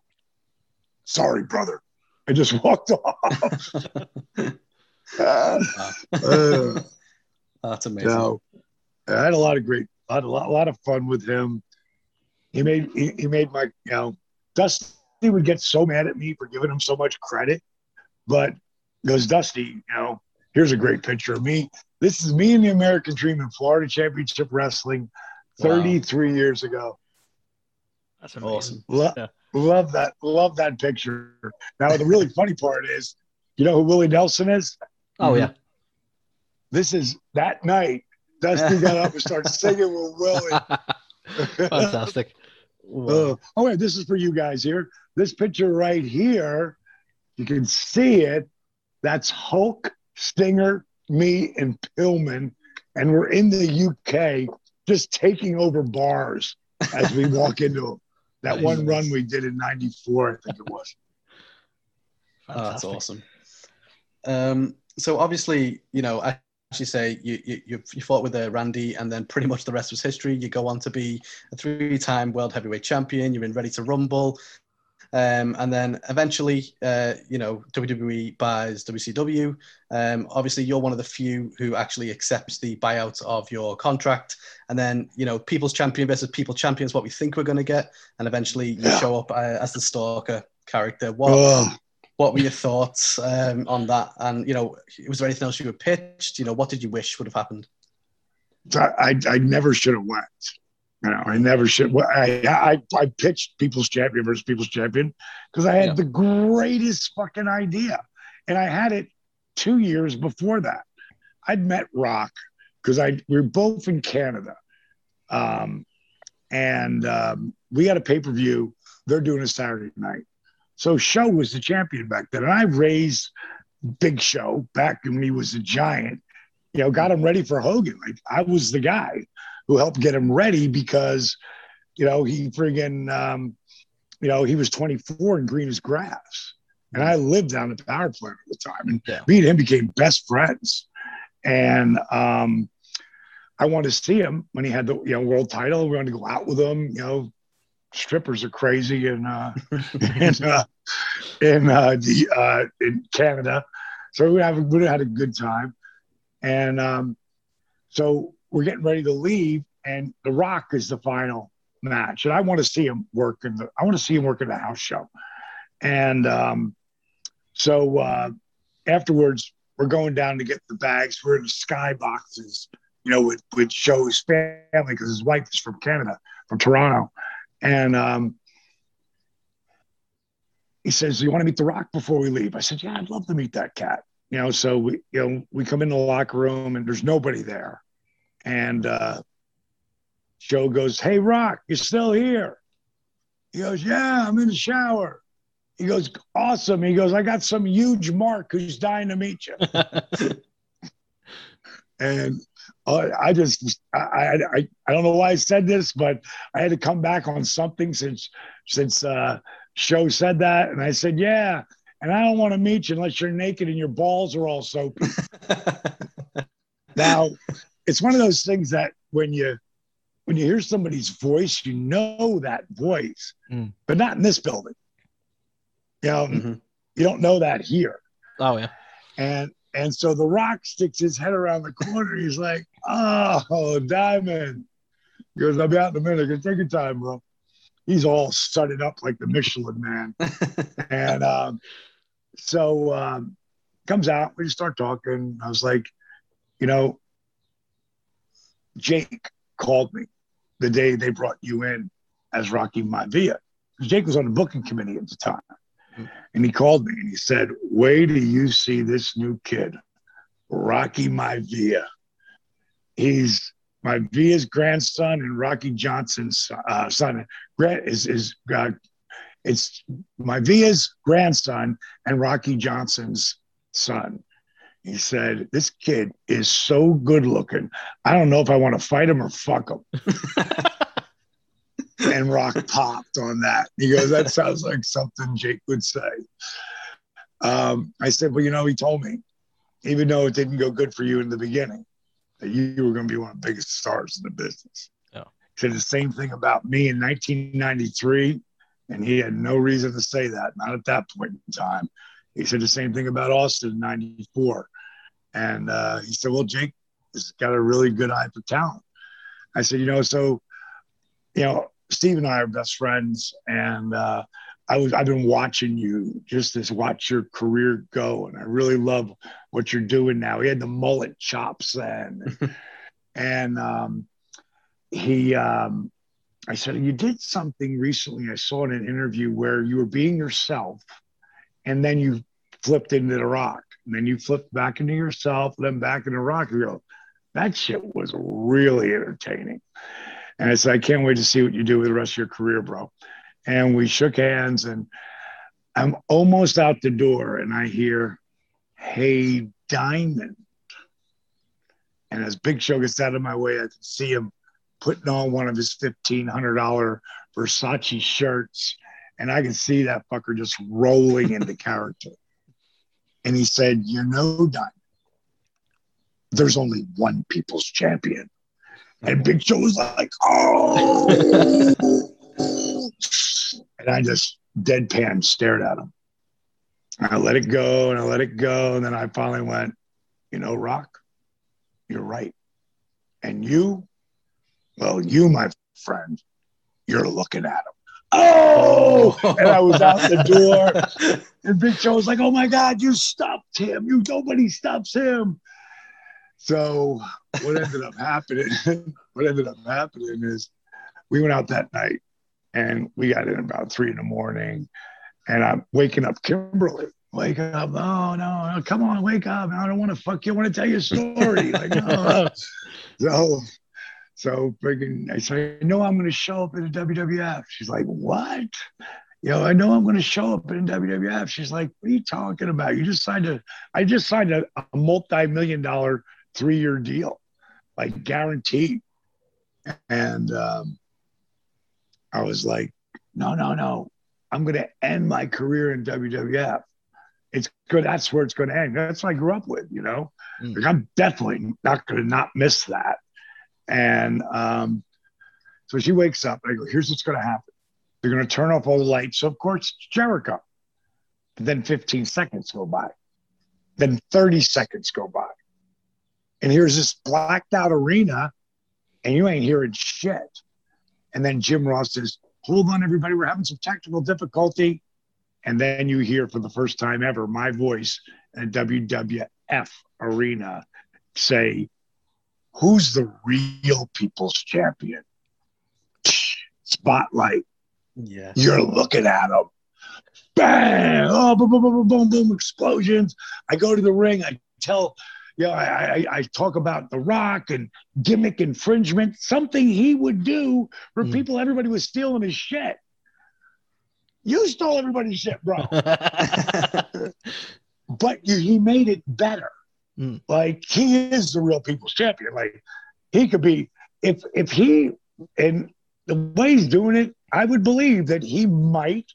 sorry, brother. I just walked off. uh, <laughs>
uh, That's amazing.
So, I had a lot of great, I had a lot, a lot of fun with him. He made, he, he made my, you know, Dusty would get so mad at me for giving him so much credit, but goes Dusty, you know, here's a great picture of me. This is me in the American Dream in Florida Championship Wrestling 33 wow. years ago.
That's amazing.
Lo- yeah. Love that. Love that picture. Now, the really funny part is, you know who Willie Nelson is?
Oh, yeah.
This is that night. Dusty got up and started singing with Willie. <laughs>
Fantastic.
Uh, oh, wait, this is for you guys here. This picture right here, you can see it. That's Hulk, Stinger, me, and Pillman. And we're in the UK just taking over bars as we walk into them. That nice. one run we did in 94, I think it was. <laughs>
Oh, that's awesome. Um, so obviously, you know, as you say, you, you, you fought with uh, Randy and then pretty much the rest was history. You go on to be a three-time world heavyweight champion. You're in Ready to Rumble. Um, and then eventually, uh, you know, WWE buys WCW. Um, obviously, you're one of the few who actually accepts the buyout of your contract. And then, you know, People's Champion versus People Champion is what we think we're going to get. And eventually, you yeah. show up uh, as the Stalker character. What, what were your thoughts um, on that? And, you know, was there anything else you were pitched? You know, what did you wish would have happened?
I, I, I never should have went. Know, I never should. I, I, I pitched People's Champion versus People's Champion because I had yeah. the greatest fucking idea. And I had it two years before that. I'd met Rock because I we were both in Canada. Um, and um, we had a pay per view. They're doing a Saturday night. So Show was the champion back then. And I raised Big Show back when he was a giant, you know, got him ready for Hogan. Like I was the guy who helped get him ready because, you know, he friggin', um, you know, he was 24 and green as grass. And I lived down the power plant at the time. And yeah. me and him became best friends. And um, I wanted to see him when he had the you know world title. We wanted to go out with him. You know, strippers are crazy in uh, <laughs> in uh, in uh, the uh, in Canada. So we have we had a good time, and um, so we're getting ready to leave, and The Rock is the final match, and I want to see him work in the. I want to see him work in the house show, and um, so uh, afterwards we're going down to get the bags. We're in the sky boxes, you know, with with Show's family because his wife is from Canada, from Toronto, and um, he says, "You want to meet The Rock before we leave?" I said, "Yeah, I'd love to meet that cat." You know, so we you know we come in the locker room and there's nobody there and uh, Joe goes, Hey, Rock, you're still here? He goes, Yeah, I'm in the shower. He goes, Awesome. He goes, I got some huge mark who's dying to meet you. <laughs> and uh, I just, I, I, I don't know why I said this, but I had to come back on something since, since, uh, show said that. And I said, Yeah. And I don't want to meet you unless you're naked and your balls are all soapy. <laughs> now, it's one of those things that when you when you hear somebody's voice, you know that voice, mm. but not in this building. You know, mm-hmm. you don't know that here.
Oh yeah.
And and so the rock sticks his head around the corner. He's like, "Oh, Diamond." He goes, "I'll be out in a minute. Take your time, bro." He's all studded up like the Michelin man, <laughs> and um, so um, comes out. We just start talking. I was like, you know, Jake called me the day they brought you in as Rocky Maivia. Jake was on the booking committee at the time. And he called me and he said, Wait do you see this new kid, Rocky Maivia. He's Maivia's grandson and Rocky Johnson's uh, son. Is, is uh, it's Maivia's grandson and Rocky Johnson's son. He said, This kid is so good looking. I don't know if I want to fight him or fuck him. <laughs> and Rock popped on that. He goes, That sounds like something Jake would say. Um, I said, Well, you know, he told me, even though it didn't go good for you in the beginning, that you, were going to be one of the biggest stars in the business. Yeah. He said the same thing about me in 1993. And he had no reason to say that, not at that point in time. He said the same thing about Austin in 94. And uh, he said, Well, Jake has got a really good eye for talent. I said, You know, so, you know, Steve and I are best friends, and uh, I was I've been watching you just as watch your career go, and I really love what you're doing now. He had the mullet chops then, <laughs> and um, he. Um, I said you did something recently. I saw in an interview where you were being yourself, and then you flipped into the rock, and then you flipped back into yourself, then back into rock. You go, that shit was really entertaining. And I said, I can't wait to see what you do with the rest of your career, bro. And we shook hands, and I'm almost out the door, and I hear, Hey, Diamond. And as Big Show gets out of my way, I can see him putting on one of his $1,500 Versace shirts. And I can see that fucker just rolling into <laughs> character. And he said, You know, Diamond, there's only one people's champion. And Big Show was like, oh. and I just deadpan stared at him. And I let it go and I let it go. And then I finally went, you know, Rock, you're right. And you, well, you, my friend, you're looking at him. Oh, and I was out the door, <laughs> and Big Show was like, "Oh my God, you stopped him! You nobody stops him!" So what ended up happening, <laughs> what ended up happening is we went out that night and we got in about three in the morning and I'm waking up Kimberly. Wake up. Oh no, no, come on, wake up. I don't want to fuck you. I want to tell you a story. like, no. <laughs> so so freaking I said, no, I'm gonna show up in the WWF. She's like, What? You know, I know I'm gonna show up in WWF. She's like, What are you talking about? You just signed a I just signed a, a multi-million dollar three year deal, like guaranteed. And um, I was like, no, no, no. I'm going to end my career in WWF. It's good. That's where it's going to end. That's what I grew up with, you know. Mm. Like I'm definitely not going to not miss that. And um, so she wakes up. I go, here's what's going to happen. They're going to turn off all the lights. So of course, Jericho. Then 15 seconds go by. Then 30 seconds go by and here's this blacked out arena and you ain't hearing shit. And then Jim Ross says, Hold on, everybody, we're having some technical difficulty. And then you hear for the first time ever my voice in a WWF arena say, Who's the real people's champion? Spotlight. Yeah. You're looking at him. Bang! Oh, boom, boom, boom, boom, boom, explosions. I go to the ring. I tell you know, I, I, I, talk about The Rock and gimmick infringement, something he would do for mm. people everybody was stealing his shit. You stole everybody's shit, bro. <laughs> but you, he made it better. Mm. Like he is the real people's champion. Like he could be if if he and the way he's doing it, I would believe that he might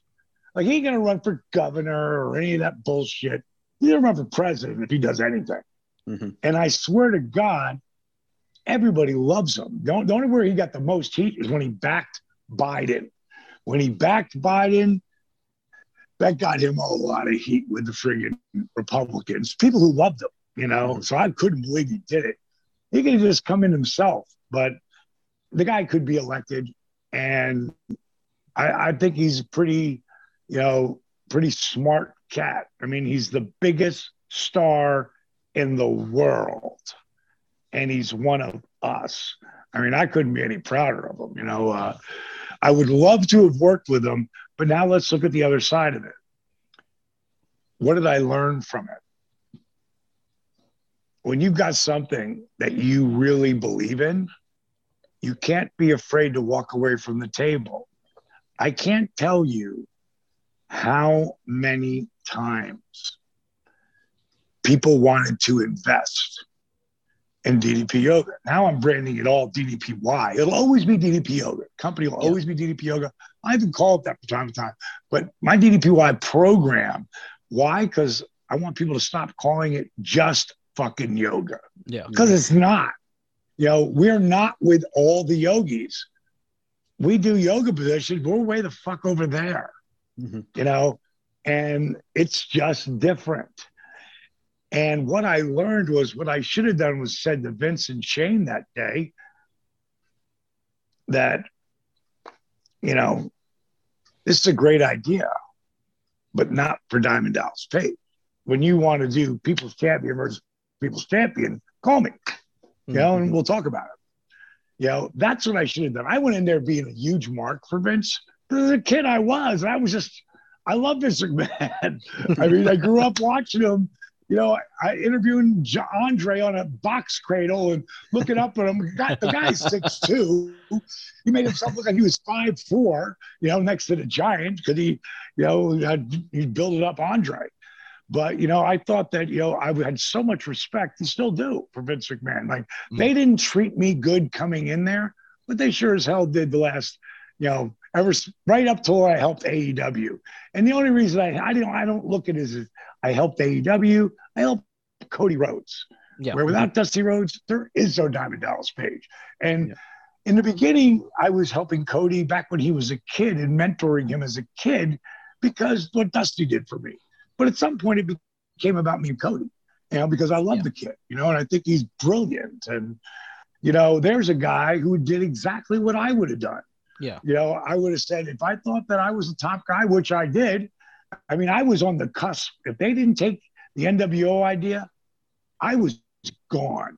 like he ain't gonna run for governor or any of that bullshit. He's gonna run for president if he does anything. Mm-hmm. And I swear to God, everybody loves him. The only, the only where he got the most heat is when he backed Biden. When he backed Biden, that got him a lot of heat with the friggin' Republicans, people who loved him, you know. So I couldn't believe he did it. He could have just come in himself, but the guy could be elected. And I, I think he's pretty, you know, pretty smart cat. I mean, he's the biggest star in the world. And he's one of us. I mean, I couldn't be any prouder of him. You know, uh, I would love to have worked with him, but now let's look at the other side of it. What did I learn from it? When you've got something that you really believe in, you can't be afraid to walk away from the table. I can't tell you how many times people wanted to invest in DDP Yoga. Now I'm branding it all DDPY. It'll always be DDP Yoga. Company will yeah. always be DDP Yoga. I even call it that from time to time. But my DDPY program, why? Because I want people to stop calling it just fucking yoga.
Yeah.
Because it's not. You know, we're not with all the yogis. We do yoga positions, we're way the fuck over there. Mm-hmm. You know, and it's just different. And what I learned was what I should have done was said to Vince and Shane that day that you know, this is a great idea, but not for Diamond Dallas Page. When you want to do People's Champion versus People's Champion, call me, you know, mm-hmm. and we'll talk about it. You know, that's what I should have done. I went in there being a huge mark for Vince. As a kid, I was. I was just, I love Vince McMahon. <laughs> I mean, I grew up watching him. You know, I interviewing Andre on a box cradle and looking up at him. God, the guy's six two. He made himself look like he was five four. You know, next to the giant because he, you know, he built it up Andre. But you know, I thought that you know I had so much respect and still do for Vince McMahon. Like mm. they didn't treat me good coming in there, but they sure as hell did the last, you know, ever right up till I helped AEW. And the only reason I I don't I don't look at it as I helped AEW. I helped Cody Rhodes. Yeah. Where without Dusty Rhodes, there is no Diamond Dallas Page. And yeah. in the beginning, I was helping Cody back when he was a kid and mentoring him as a kid because what Dusty did for me. But at some point, it became about me and Cody, you know, because I love yeah. the kid, you know, and I think he's brilliant. And, you know, there's a guy who did exactly what I would have done.
Yeah.
You know, I would have said, if I thought that I was the top guy, which I did, I mean, I was on the cusp. If they didn't take the NWO idea, I was gone.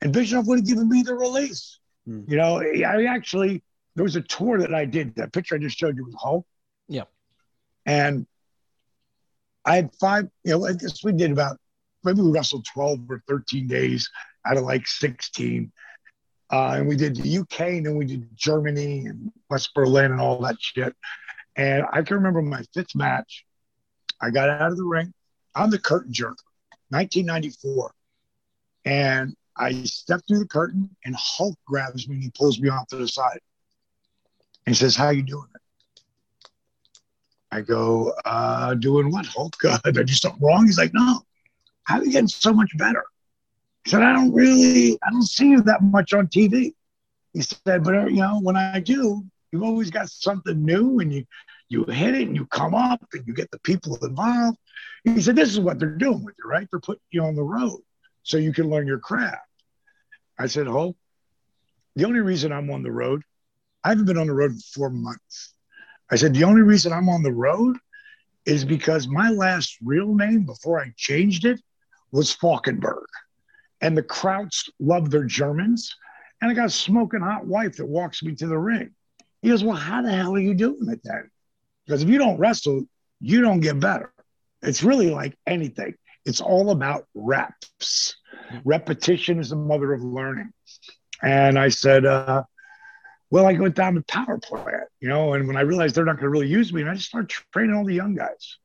And Bischoff would have given me the release. Hmm. You know, I actually, there was a tour that I did. That picture I just showed you was Hulk.
Yeah.
And I had five, you know, I guess we did about, maybe we wrestled 12 or 13 days out of like 16. Uh, and we did the UK and then we did Germany and West Berlin and all that shit. And I can remember my fifth match. I got out of the ring. I'm the curtain jerk, 1994. And I stepped through the curtain and Hulk grabs me and he pulls me off to the side. And he says, How you doing? I go, uh, doing what, Hulk? Did I do something wrong? He's like, no, how are you getting so much better? He said, I don't really, I don't see you that much on TV. He said, but you know, when I do, you've always got something new and you, you hit it and you come up and you get the people involved. He said, this is what they're doing with you, right? They're putting you on the road so you can learn your craft. I said, Hulk, the only reason I'm on the road, I haven't been on the road in four months. I said, the only reason I'm on the road is because my last real name before I changed it was Falkinburg. And the Krauts love their Germans. And I got a smoking hot wife that walks me to the ring. He goes, Well, how the hell are you doing it then? Because if you don't wrestle, you don't get better. It's really like anything, it's all about reps. Repetition is the mother of learning. And I said, uh, well, I went down to power plant, you know, and when I realized they're not going to really use me, and I just started training all the young guys.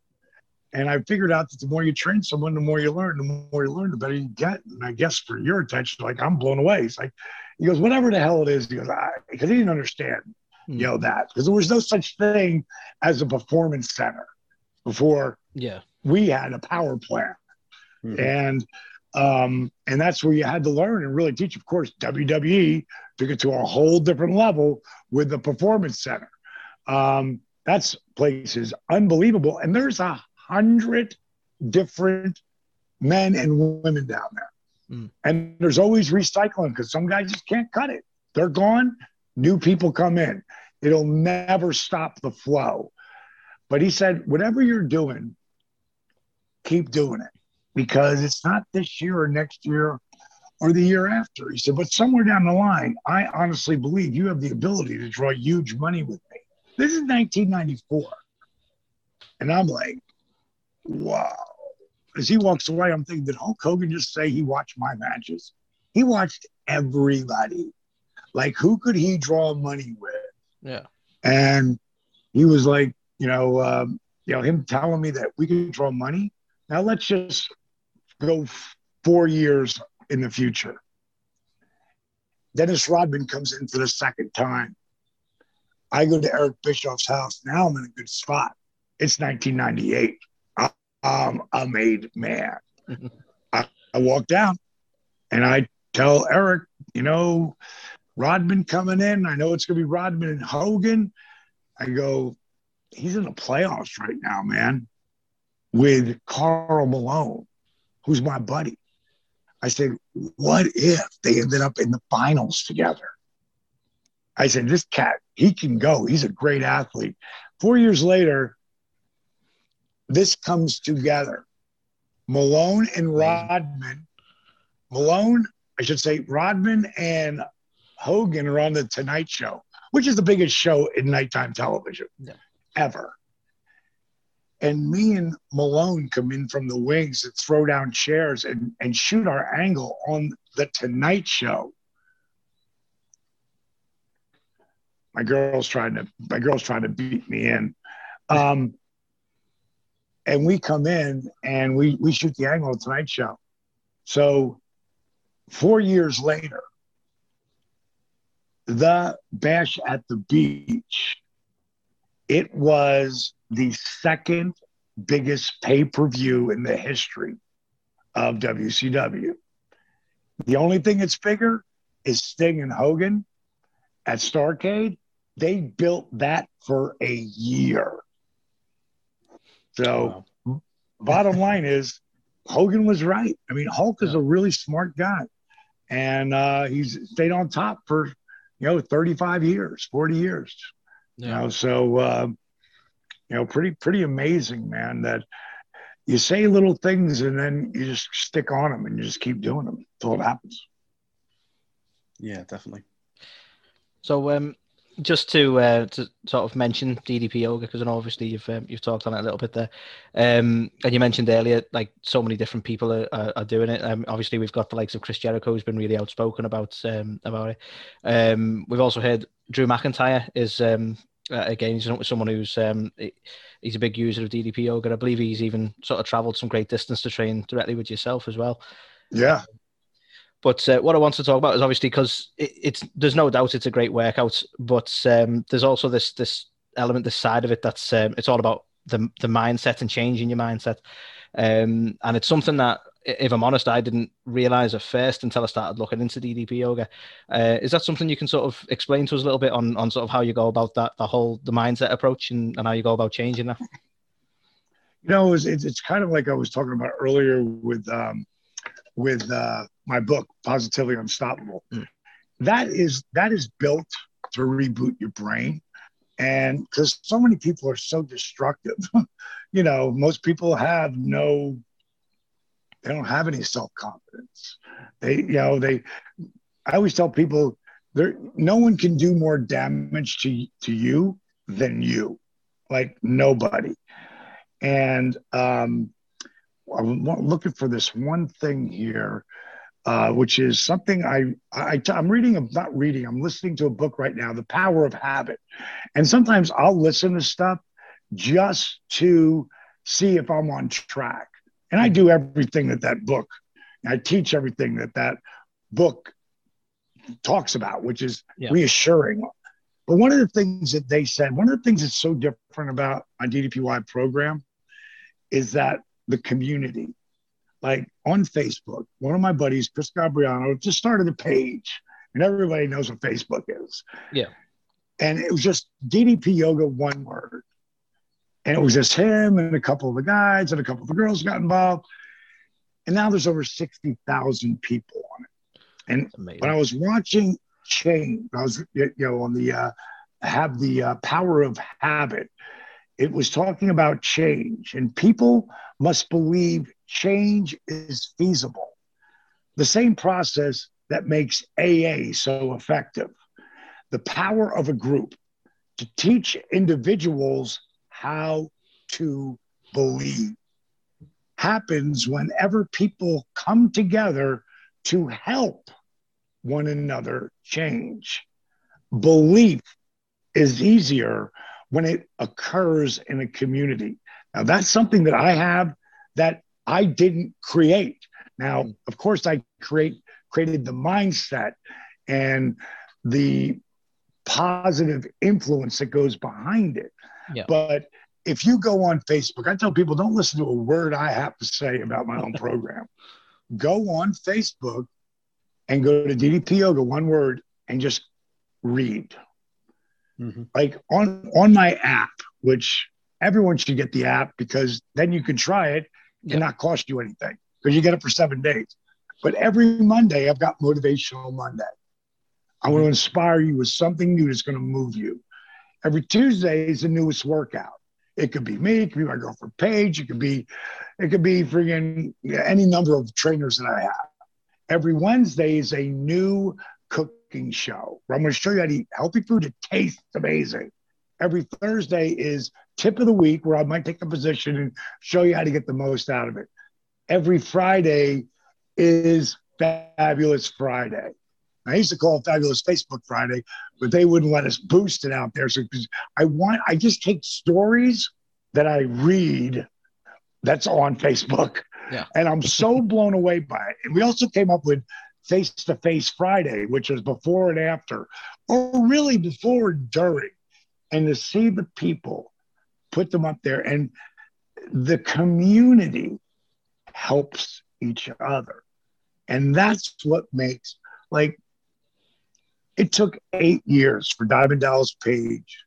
And I figured out that the more you train someone, the more you learn. The more you learn, the better you get. And I guess for your attention, like I'm blown away. He's like, he goes, whatever the hell it is. He goes, I, because he didn't understand, you know, that because there was no such thing as a performance center before.
Yeah,
we had a power plant, mm-hmm. and um, and that's where you had to learn and really teach. Of course, WWE took it to a whole different level with the performance center. Um, that's places unbelievable. And there's a hundred different men and women down there. Mm. And there's always recycling because some guys just can't cut it. They're gone, new people come in. It'll never stop the flow. But he said, whatever you're doing, keep doing it because it's not this year or next year or the year after. He said, but somewhere down the line, I honestly believe you have the ability to draw huge money with me. This is 1994. And I'm like, wow. As he walks away, I'm thinking, did Hulk Hogan just say he watched my matches? He watched everybody. Like, who could he draw money with?
Yeah.
And he was like, you know, um, you know, him telling me that we could draw money. Now let's just go four years in the future. Dennis Rodman comes in for the second time. I go to Eric Bischoff's house. Now I'm in a good spot. It's 1998. I'm a made man. <laughs> I, I walk down and I tell Eric, you know, Rodman coming in. I know it's going to be Rodman and Hogan. I go, he's in the playoffs right now, man, with Karl Malone who's my buddy. I said, what if they ended up in the finals together? I said, this cat, he can go. He's a great athlete. Four years later, this comes together. Malone and Rodman, Malone, I should say, Rodman and Hogan are on the Tonight Show, which is the biggest show in nighttime television yeah. ever. And me and Malone come in from the wings and throw down chairs and, and shoot our angle on the Tonight Show. My girl's trying to my girl's trying to beat me in. Um, and we come in and we we shoot the angle of Tonight Show. So four years later, the bash at the beach, it was the second biggest pay-per-view in the history of WCW. The only thing that's bigger is Sting and Hogan at Starcade. They built that for a year. So, wow. bottom <laughs> line is, Hogan was right. I mean, Hulk is a really smart guy, and uh, he's stayed on top for you know 35 years, 40 years. Yeah. You know, so uh, you know, pretty pretty amazing, man. That you say little things and then you just stick on them and you just keep doing them until it happens.
Yeah, definitely.
So, um, just to uh, to sort of mention DDP yoga because obviously you've um, you've talked on it a little bit there, um, and you mentioned earlier like so many different people are, are, are doing it. Um, obviously we've got the likes of Chris Jericho who's been really outspoken about um, about it. Um, we've also heard Drew McIntyre is um, uh, again he's someone who's um, he's a big user of DDP yoga. I believe he's even sort of travelled some great distance to train directly with yourself as well.
Yeah,
but uh, what I want to talk about is obviously because it, it's there's no doubt it's a great workout, but um, there's also this this element, this side of it that's um, it's all about the the mindset and changing your mindset, um, and it's something that if I'm honest, I didn't realize at first until I started looking into DDP yoga. Uh, is that something you can sort of explain to us a little bit on, on sort of how you go about that, the whole the mindset approach and, and how you go about changing that?
You know, it's, it's kind of like I was talking about earlier with um, with uh, my book, Positively Unstoppable. Mm. That is that is built to reboot your brain, and because so many people are so destructive, <laughs> you know, most people have no, they don't have any self confidence. They, you know, they. I always tell people there, no one can do more damage to to you than you, like nobody, and um, I'm looking for this one thing here, uh, which is something I, I I'm reading. I'm not reading. I'm listening to a book right now, The Power of Habit, and sometimes I'll listen to stuff just to see if I'm on track. And I do everything that that book. I teach everything that that book talks about, which is yeah. reassuring. But one of the things that they said, one of the things that's so different about my DDPY program is that the community. Like on Facebook, one of my buddies, Chris Gabriano, just started a page, and everybody knows what Facebook is.
Yeah.
And it was just DDP yoga, one word. And it was just him and a couple of the guys and a couple of the girls got involved. And now there's over 60,000 people on it. And when I was watching change, I was, you know, on the, uh, have the uh, power of habit it was talking about change, and people must believe change is feasible. The same process that makes AA so effective. The power of a group to teach individuals how to believe happens whenever people come together to help one another change. Belief is easier when it occurs in a community. Now, that's something that I have that I didn't create. Now, mm. of course, I create created the mindset and the positive influence that goes behind it. Yeah. But if you go on Facebook, I tell people don't listen to a word I have to say about my own <laughs> program. Go on Facebook and go to DDP Yoga, one word, and just read. Mm-hmm. Like on on my app, which everyone should get the app because then you can try it and yeah. not cost you anything because you get it for seven days. But every Monday, I've got Motivational Monday. I want to mm-hmm. inspire you with something new that's going to move you. Every Tuesday is the newest workout. It could be me, it could be my girlfriend Payge, it could be, it could be friggin' any number of trainers that I have. Every Wednesday is a new cooking show where I'm going to show you how to eat healthy food that tastes amazing. Every Thursday is tip of the week where I might take a position and show you how to get the most out of it. Every Friday is Fabulous Friday. I used to call it Fabulous Facebook Friday, but they wouldn't let us boost it out there. So I want, I just take stories that I read that's on Facebook. Yeah. And I'm so <laughs> blown away by it. And we also came up with Face to Face Friday, which is before and after, or really before and during. And to see the people put them up there and the community helps each other. And that's what makes like it took eight years for Diamond Dallas Page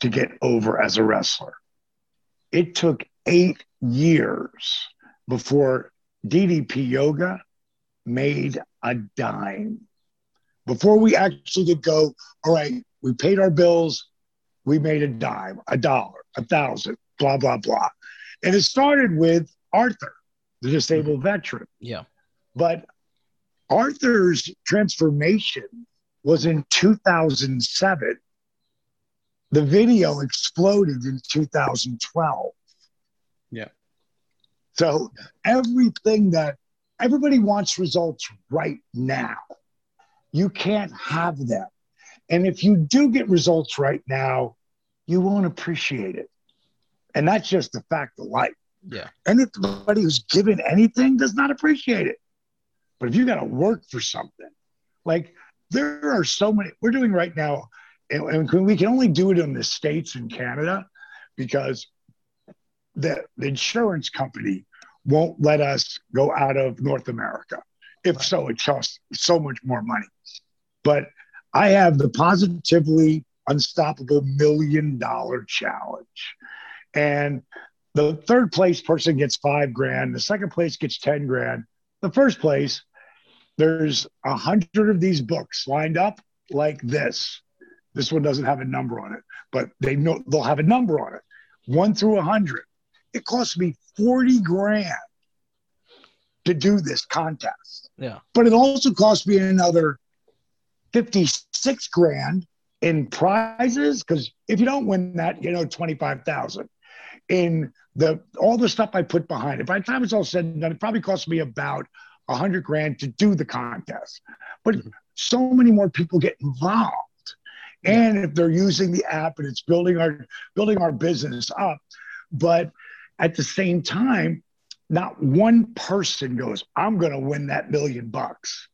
to get over as a wrestler. It took eight years before DDP Yoga made a dime. Before we actually could go, all right, we paid our bills, we made a dime, a dollar, a thousand, blah, blah, blah. And it started with Arthur, the disabled mm-hmm. veteran.
Yeah.
But Arthur's transformation was in 2007. The video exploded in 2012.
Yeah.
So everything that everybody wants results right now. You can't have them. And if you do get results right now, you won't appreciate it. And that's just the fact of life.
Yeah.
Anybody who's given anything does not appreciate it. But if you got to work for something, like there are so many we're doing right now, and, we can only do it in the States and Canada because the, the insurance company won't let us go out of North America. If so, it costs so much more money. But I have the positively unstoppable million dollar challenge. And the third place person gets five grand. The second place gets 10 grand. The first place there's a hundred of these books lined up like this. This one doesn't have a number on it, but they know they'll have a number on it, one through a hundred. It cost me 40 grand to do this contest.
Yeah.
But it also cost me another 56 grand in prizes because if you don't win that, you know, 25,000 in the all the stuff I put behind it. By the time it's all said and done, it probably cost me about a hundred grand to do the contest. But mm-hmm. so many more people get involved. And if they're using the app and it's building our building our business up, but at the same time, not one person goes, I'm gonna win that million bucks.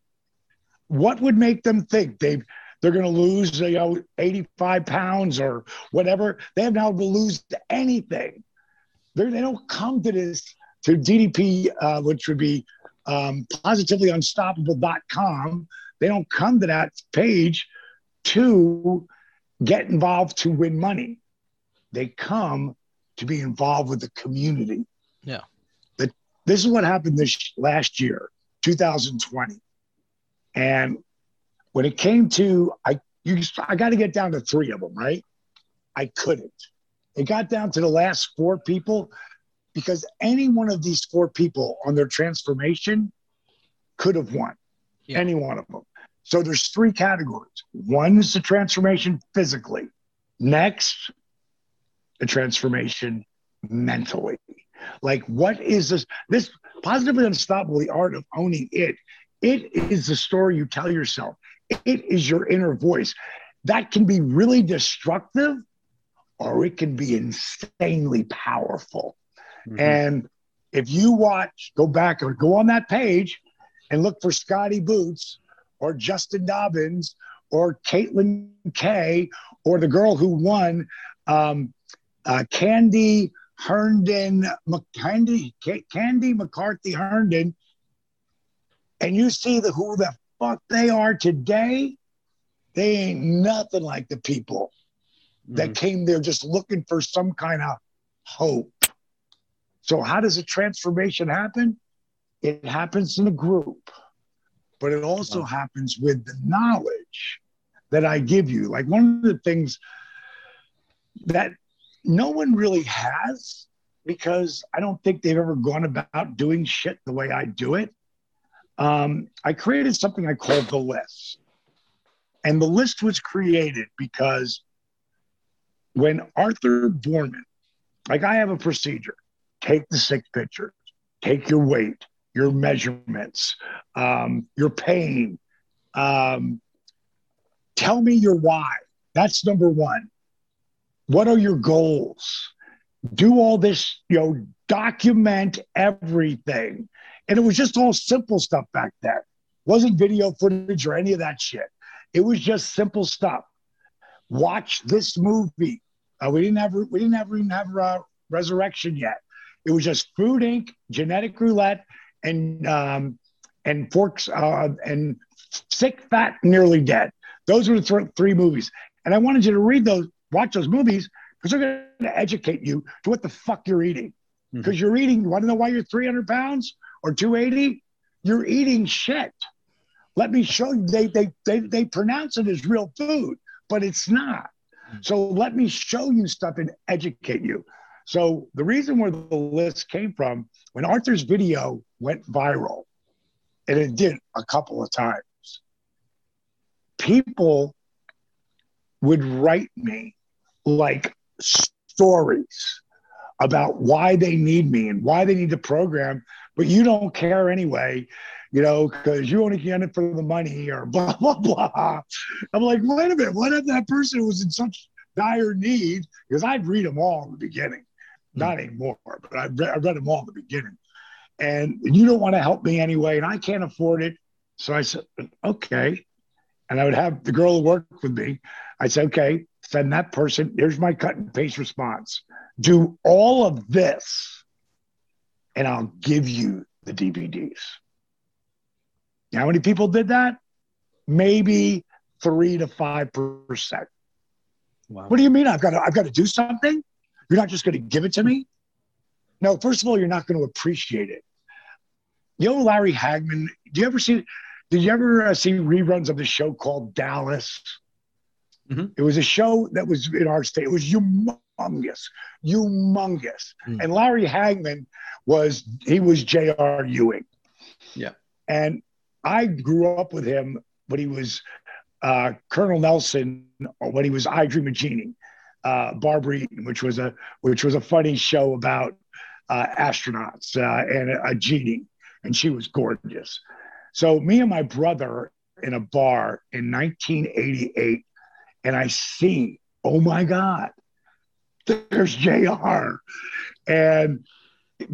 What would make them think they they're going to lose you know 85 pounds or whatever they have now to lose anything they're, they do not come to this to ddp uh, which would be um, positivelyunstoppable.com. They don't come to that page to get involved to win money. They come to be involved with the community.
Yeah.
But this is what happened this last year, 2020. And when it came to I you I got to get down to 3 of them, right? I couldn't. It got down to the last four people because any one of these four people on their transformation could have won. Yeah. Any one of them. So there's three categories. One is the transformation physically. Next, the transformation mentally. Like, what is this? This positively unstoppable, the art of owning it. It is the story you tell yourself. It is your inner voice. That can be really destructive or it can be insanely powerful. Mm-hmm. And if you watch, go back or go on that page and look for Scotty Boots or Justin Dobbins or Caitlin Kay or the girl who won, um, uh, Candy Herndon, Candy, Candy McCarthy Herndon, and you see the who the fuck they are today, they ain't nothing like the people mm-hmm. that came there just looking for some kind of hope. So, how does a transformation happen? It happens in a group, but it also wow. happens with the knowledge that I give you. Like one of the things that no one really has because I don't think they've ever gone about doing shit the way I do it. Um, I created something I called the list. And the list was created because when Arthur Boorman, like I have a procedure, take the six pictures, take your weight, your measurements, um, your pain. Um, tell me your why. That's number one. What are your goals? Do all this, you know, document everything. And it was just all simple stuff back then. Wasn't video footage or any of that shit. It was just simple stuff. Watch this movie. Uh, we didn't have we didn't have even have uh, Resurrection yet. It was just Food Inc., Genetic Roulette, and um, and Forks uh, and Sick, Fat, Nearly Dead. Those were the th- three movies. And I wanted you to read those, watch those movies, because they're going to educate you to what the fuck you're eating. Because mm-hmm. you're eating, you want to know why you're 300 pounds or 280? You're eating shit. Let me show you. They, they, they, they pronounce it as real food, but it's not. Mm-hmm. So let me show you stuff and educate you. So the reason where the list came from, when Arthur's video went viral, and it did a couple of times, people would write me like stories about why they need me and why they need the program, but you don't care anyway, you know, because you only get it for the money or <laughs> blah, blah, blah. I'm like, wait a minute, what if that person was in such dire need? Because I'd read them all in the beginning. Hmm. Not anymore, but I read, I read them all in the beginning. And you don't want to help me anyway, and I can't afford it. So I said, okay. And I would have the girl who worked with me. I said, okay, send that person. Here's my cut and paste response. Do all of this, and I'll give you the DVDs. how many people did that? Maybe three to five percent. Wow. What do you mean? I've got to, I've got to do something. You're not just going to give it to me. No, first of all, you're not going to appreciate it. You know, Larry Hagman. Do you ever see? Did you ever uh, see reruns of the show called Dallas? Mm-hmm. It was a show that was in our state. It was humongous, humongous. Mm. And Larry Hagman was he was J.R. Ewing.
Yeah.
And I grew up with him but he was uh, Colonel Nelson, or when he was I Dream of Jeannie uh, Barbara Eden, which was a which was a funny show about uh, astronauts uh, and a, a genie, and she was gorgeous. So me and my brother in a bar in 1988, and I see, oh my God, there's J.R. and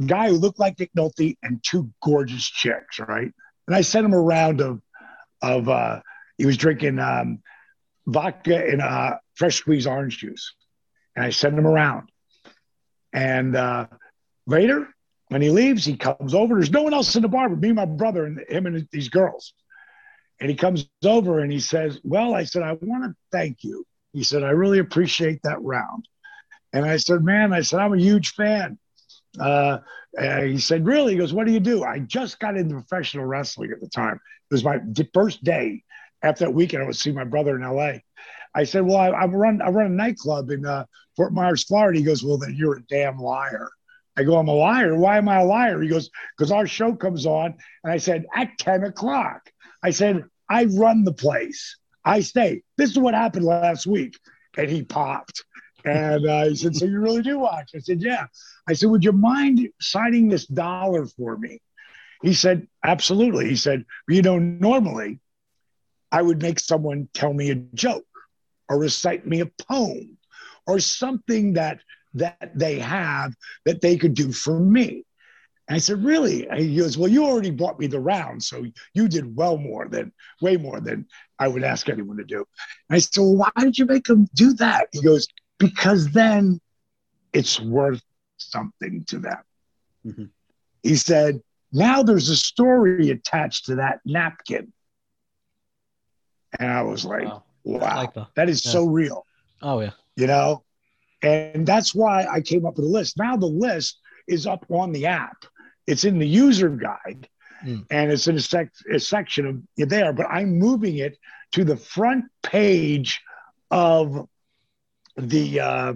guy who looked like Nick Nolte and two gorgeous chicks, right? And I sent him a round of of uh, he was drinking um, vodka and uh, fresh squeezed orange juice and I sent him around. And uh, later, when he leaves, he comes over. There's no one else in the bar but me, my brother, and him and these girls. And he comes over and he says, Well, I said, I want to thank you. He said, I really appreciate that round. And I said, Man, I said, I'm a huge fan. Uh, he said, Really? He goes, What do you do? I just got into professional wrestling at the time. It was my first day after that weekend. I would see my brother in LA. I said, "Well, I, I run I run a nightclub in uh, Fort Myers, Florida." He goes, "Well, then you're a damn liar." I go, "I'm a liar. Why am I a liar?" He goes, "Because our show comes on." And I said, "At ten o'clock." I said, "I run the place. I stay." This is what happened last week, and he popped. And uh, he said, "So you really do watch?" I said, "Yeah." I said, "Would you mind signing this dollar for me?" He said, "Absolutely." He said, "You know, normally." I would make someone tell me a joke or recite me a poem or something that that they have that they could do for me. And I said, really? And he goes, well, you already bought me the round, so you did well more than, way more than I would ask anyone to do. And I said, well, why did you make them do that? He goes, because then it's worth something to them. Mm-hmm. He said, now there's a story attached to that napkin. And I was like, wow. Wow, like that. that is yeah. so real.
Oh yeah,
you know, and that's why I came up with a list. Now the list is up on the app. It's in the user guide, mm. and it's in a, sec- a section of there. But I'm moving it to the front page of the uh,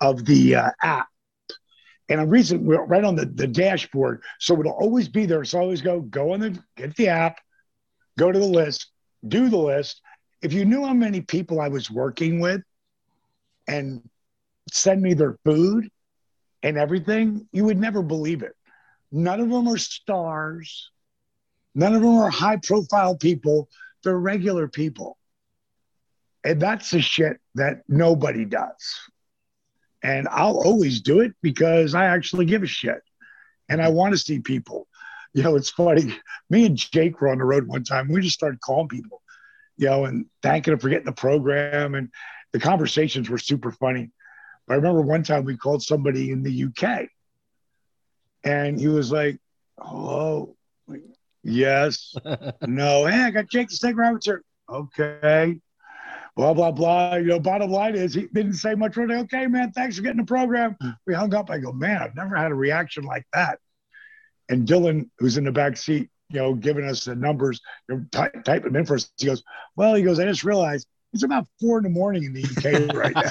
of the uh, app. And I'm reason we're right on the, the dashboard. So it'll always be there. So always go, go on the get the app, go to the list, do the list. If you knew how many people I was working with and send me their food and everything, you would never believe it. None of them are stars. None of them are high profile people. They're regular people. And that's the shit that nobody does. And I'll always do it because I actually give a shit and I want to see people. You know, it's funny. Me and Jake were on the road one time. We just started calling people, you know, and thanking them for getting the program. And the conversations were super funny. But I remember one time we called somebody in the UK and he was like, Hello. Yes. <laughs> no. Hey, I got Jake to the Snake Roberts here. Okay. Blah, blah, blah. You know, bottom line is he didn't say much. Really, okay, man, thanks for getting the program. We hung up. I go, man, I've never had a reaction like that. And Dylan, who's in the back seat, you know, giving us the numbers, you know, type, type them in for us. He goes, well, he goes, I just realized it's about four in the morning in the
UK right now.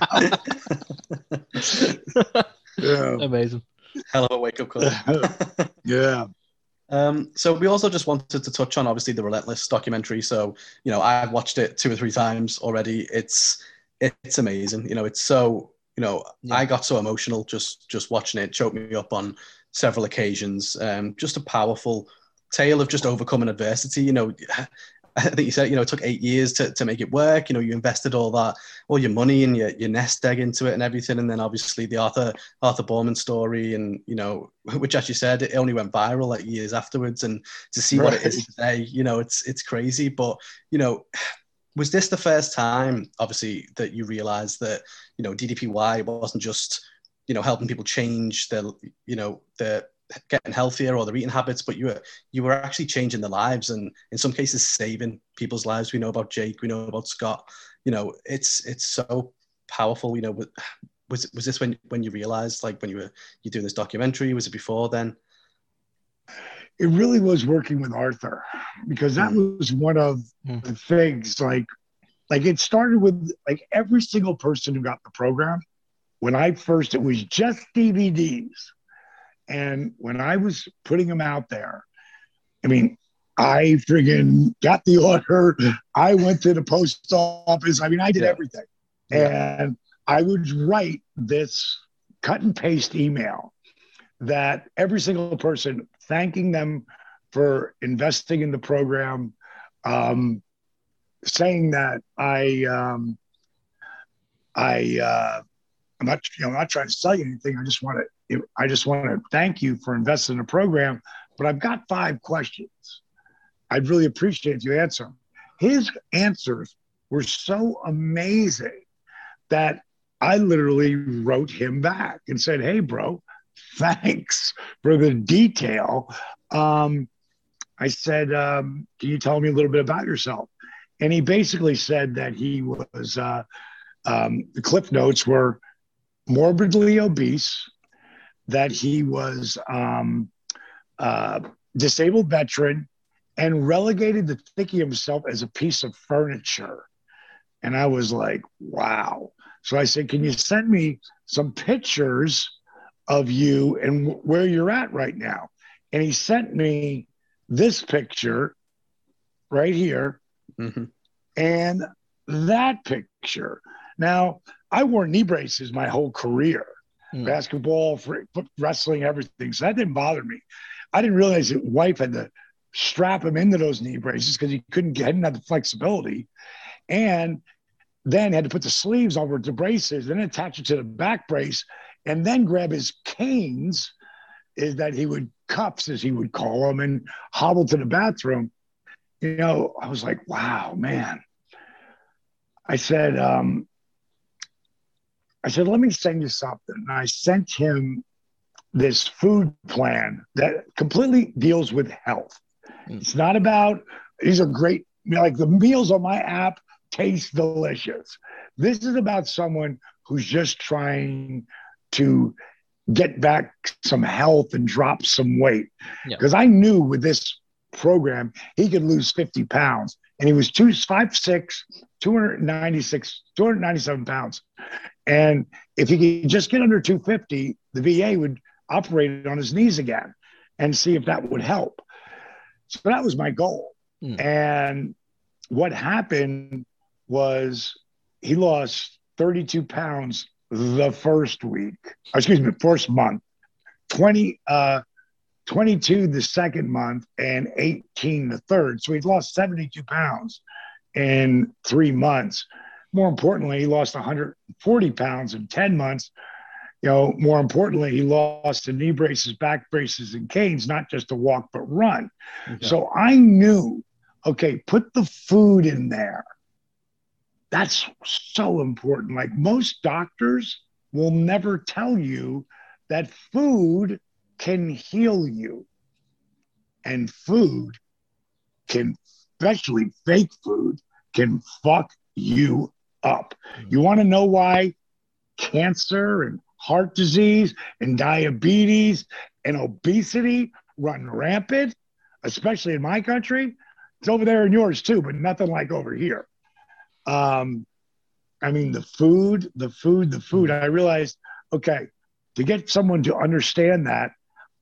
<laughs> <laughs> yeah. Amazing.
Hell of a wake up call. <laughs>
yeah.
Um, so we also just wanted to touch on obviously the Relentless documentary. So you know I've watched it two or three times already. It's it's amazing. You know it's so you know yeah. I got so emotional just just watching it. Choked me up on several occasions. Um, just a powerful tale of just overcoming adversity. You know <laughs> I think you said, you know, it took eight years to, to make it work. You know, you invested all that, all your money and your, your nest egg into it and everything. And then obviously the Arthur Arthur Boorman story and, you know, <laughs> which as you said, it only went viral like years afterwards. And to see right. what it is today, you know, it's it's crazy. But, you know, <sighs> was this the first time, obviously, that you realized that, you know, DDPY wasn't just, you know, helping people change their, you know, their getting healthier or their eating habits, but you were you were actually changing their lives and in some cases saving people's lives. We know about Jake, we know about Scott. You know, it's it's so powerful. You know, was was this when when you realized like when you were you doing this documentary? Was it before then?
It really was working with Arthur because that mm. was one of mm. the things like like it started with like every single person who got the program. When I first, it was just DVDs and when I was putting them out there, I mean, I friggin' got the order. I went to the post office. I mean, I did yeah. everything. Yeah. And I would write this cut and paste email that every single person thanking them for investing in the program, um, saying that I, um, I, uh, I'm not, you know, I'm not trying to sell you anything. I just want to I just want to thank you for investing in the program, but I've got five questions. I'd really appreciate if you answer them. His answers were so amazing that I literally wrote him back and said, Hey, bro, thanks for the detail. Um, I said, um, Can you tell me a little bit about yourself? And he basically said that he was, uh, um, the cliff notes were morbidly obese, that he was um, uh, disabled veteran and relegated to thinking of himself as a piece of furniture. And I was like, wow. So I said, can you send me some pictures of you and w- where you're at right now? And he sent me this picture right here mm-hmm. and that picture. Now, I wore knee braces my whole career mm. basketball, wrestling, everything. So that didn't bother me. I didn't realize that wife had to strap him into those knee braces because he couldn't get, didn't have the flexibility. And then had to put the sleeves over the braces, then attach it to the back brace, and then grab his canes, is that he would cuffs, as he would call them, and hobble to the bathroom. You know, I was like, wow, man. I said, um, I said, let me send you something. And I sent him this food plan that completely deals with health. Mm. It's not about, these are great, like the meals on my app taste delicious. This is about someone who's just trying to get back some health and drop some weight. Because yeah. I knew with this program, he could lose 50 pounds and he was two five six, 296, 297 pounds. And if he could just get under 250, the VA would operate on his knees again and see if that would help. So that was my goal. Mm. And what happened was he lost 32 pounds the first week, excuse me, first month, 20, uh, 22 the second month, and 18 the third. So he lost 72 pounds in three months. More importantly, he lost 140 pounds in 10 months. You know, more importantly, he lost the knee braces, back braces, and canes, not just to walk, but run. Okay. So I knew, okay, put the food in there. That's so important. Like most doctors will never tell you that food can heal you. And food can, especially fake food, can fuck you up. You want to know why cancer and heart disease and diabetes and obesity run rampant, especially in my country? It's over there in yours too, but nothing like over here. Um, I mean, the food, the food, the food. I realized, okay, to get someone to understand that,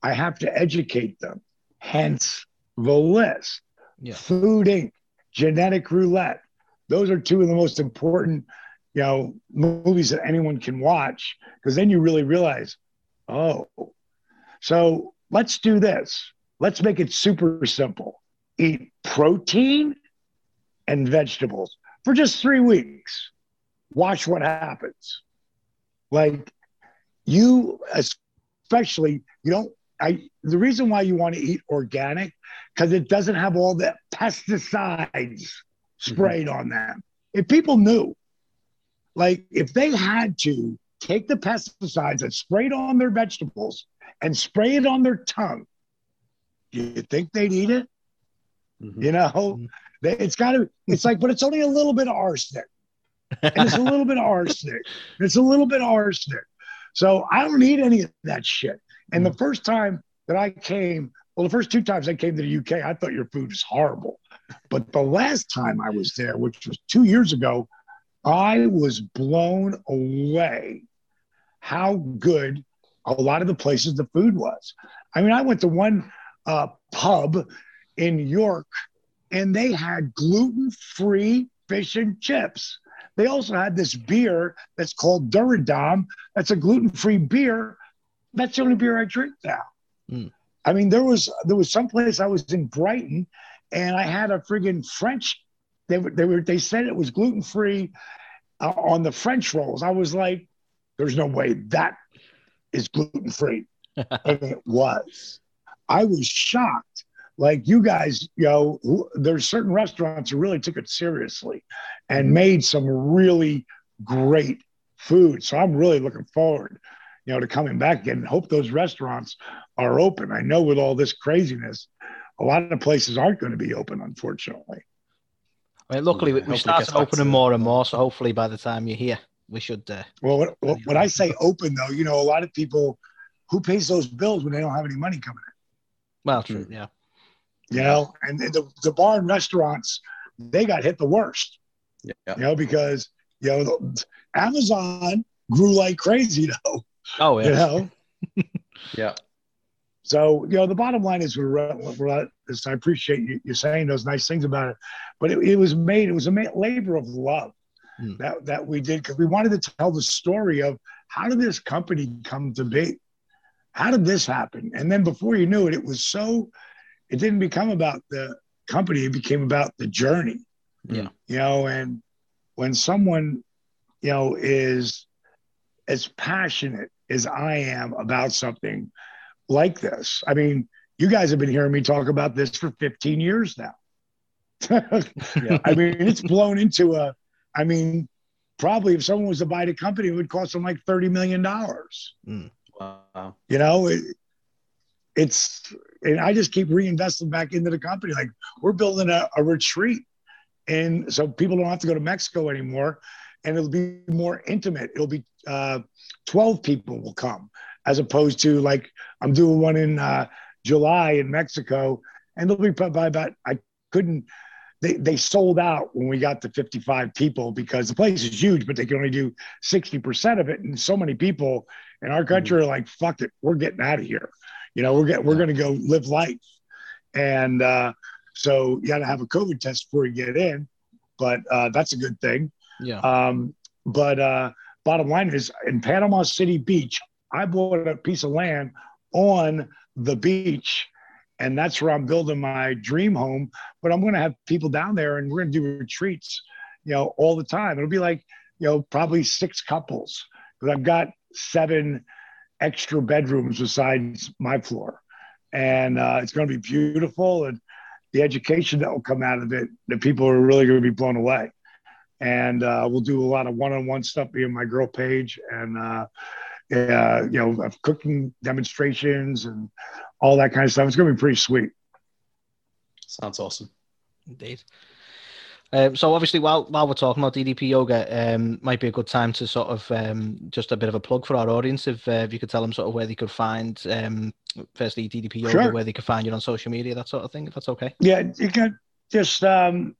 I have to educate them. Hence the list. Yeah. Food Inc., Genetic Roulette. Those are two of the most important, you know, movies that anyone can watch because then you really realize, oh, so let's do this. Let's make it super simple. Eat protein and vegetables for just three weeks. Watch what happens. Like you, especially, you don't. I the reason why you want to eat organic because it doesn't have all the pesticides sprayed mm-hmm. on them. If people knew, like if they had to take the pesticides that sprayed on their vegetables and spray it on their tongue, do you think they'd eat it? Mm-hmm. You know, mm-hmm. It's got to. It's like, but it's only a little bit of arsenic. And it's a little bit of arsenic. <laughs> It's a little bit of arsenic. So I don't need any of that shit. And the mm. first time that I came, well, the first two times I came to the UK, I thought your food was horrible. But the last time I was there, which was two years ago, I was blown away how good a lot of the places the food was. I mean, I went to one uh, pub in York and they had gluten free fish and chips. They also had this beer that's called Daura Damm. That's a gluten free beer. That's the only beer I drink now. Mm. I mean, there was there was some place I was in Brighton, and I had a friggin' French. They were they were they said it was gluten free uh, on the French rolls. I was like, "There's no way that is gluten free," <laughs> and it was. I was shocked like you guys, you know, there's certain restaurants who really took it seriously and mm-hmm. made some really great food. So I'm really looking forward, you know, to coming back again and hope those restaurants are open. I know with all this craziness, a lot of places aren't going to be open, unfortunately.
I mean, luckily, we, we started opening more and more. So hopefully, by the time you're here, we should. Uh,
well, when, when I say <laughs> open, though, you know, a lot of people who pays those bills when they don't have any money coming in.
Well, true, yeah
you know, and the, the bar and restaurants, they got hit the worst, yeah. you know, because, you know, Amazon grew like crazy though.
Oh, yeah.
You know? <laughs>
yeah.
So, you know, the bottom line is we're, we're I appreciate you, you saying those nice things about it, but it, it was made, it was a labor of love hmm. that, that we did because we wanted to tell the story of how did this company come to be? How did this happen? And then before you knew it, it was so it didn't become about the company, it became about the journey.
Yeah.
You know, and when someone, you know, is as passionate as I am about something like this, I mean, you guys have been hearing me talk about this for 15 years now. <laughs> yeah. I mean, it's blown into a, I mean, probably if someone was to buy the company, it would cost them like $30 million. Mm. Wow. You know, it, it's and I just keep reinvesting back into the company. Like we're building a, a retreat, and so people don't have to go to Mexico anymore, and it'll be more intimate. It'll be uh, twelve people will come as opposed to like I'm doing one in uh, July in Mexico, and they'll be by about I couldn't. they, they sold out when we got to 55 people because the place is huge, but they can only do 60% of it. And so many people in our country mm-hmm. are like, fuck it, we're getting out of here. You know, we're getting, we're going to go live life. And uh, so you got to have a COVID test before you get in, but uh, that's a good thing.
Yeah.
Um, but uh, bottom line is in Panama City Beach, I bought a piece of land on the beach and that's where I'm building my dream home. But I'm going to have people down there, and we're going to do retreats, you know, all the time. It'll be like, you know, probably six couples because I've got seven extra bedrooms besides my floor, and uh, it's going to be beautiful. And the education that will come out of it, the people are really going to be blown away. And uh, we'll do a lot of one-on-one stuff, me and my girl Payge, and uh, uh, you know, cooking demonstrations and all that kind of stuff. It's going to be pretty sweet.
Sounds awesome.
Indeed. Um, so obviously, while while we're talking about DDP yoga, um, might be a good time to sort of um, just a bit of a plug for our audience. If uh, if you could tell them sort of where they could find, um, firstly DDP yoga, sure. where they could find you on social media, that sort of thing. If that's okay.
Yeah, you can just um,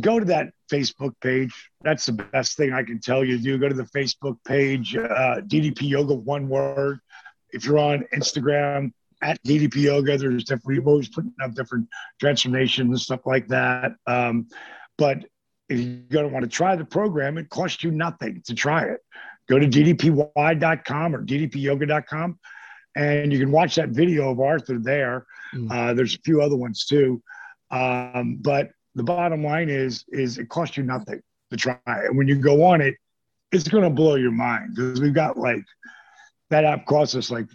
go to that Facebook page. That's the best thing I can tell you to do. Go to the Facebook page, uh, DDP Yoga, one word. If you're on Instagram, at DDP Yoga, there's different, we're always putting up different transformations and stuff like that. Um, but if you're going to want to try the program, it costs you nothing to try it. Go to ddpy.com or ddpyoga.com and you can watch that video of Arthur there. Mm. Uh, there's a few other ones too. Um, but the bottom line is is it costs you nothing to try and when you go on it it's going to blow your mind because we've got like that app costs us like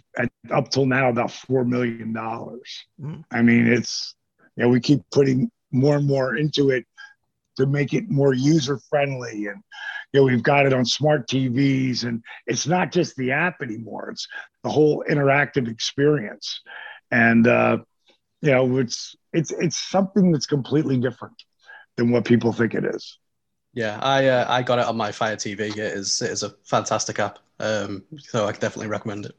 up till now about four million dollars. Mm. i mean it's you know we keep putting more and more into it to make it more user friendly and you know we've got it on smart tvs and it's not just the app anymore it's the whole interactive experience. And uh you know it's it's it's something that's completely different than what people think it is.
Yeah, I uh, I got it on my Fire TV. It is it is a fantastic app. Um, so I definitely recommend it.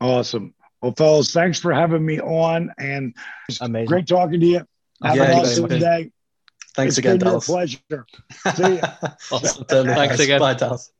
Awesome. Well, fellas, thanks for having me on, and
Amazing.
great talking to you. Have yeah, an awesome day.
Thanks it's again, Dallas.
pleasure. <laughs> See you.
awesome. Thanks again. Bye, Dallas.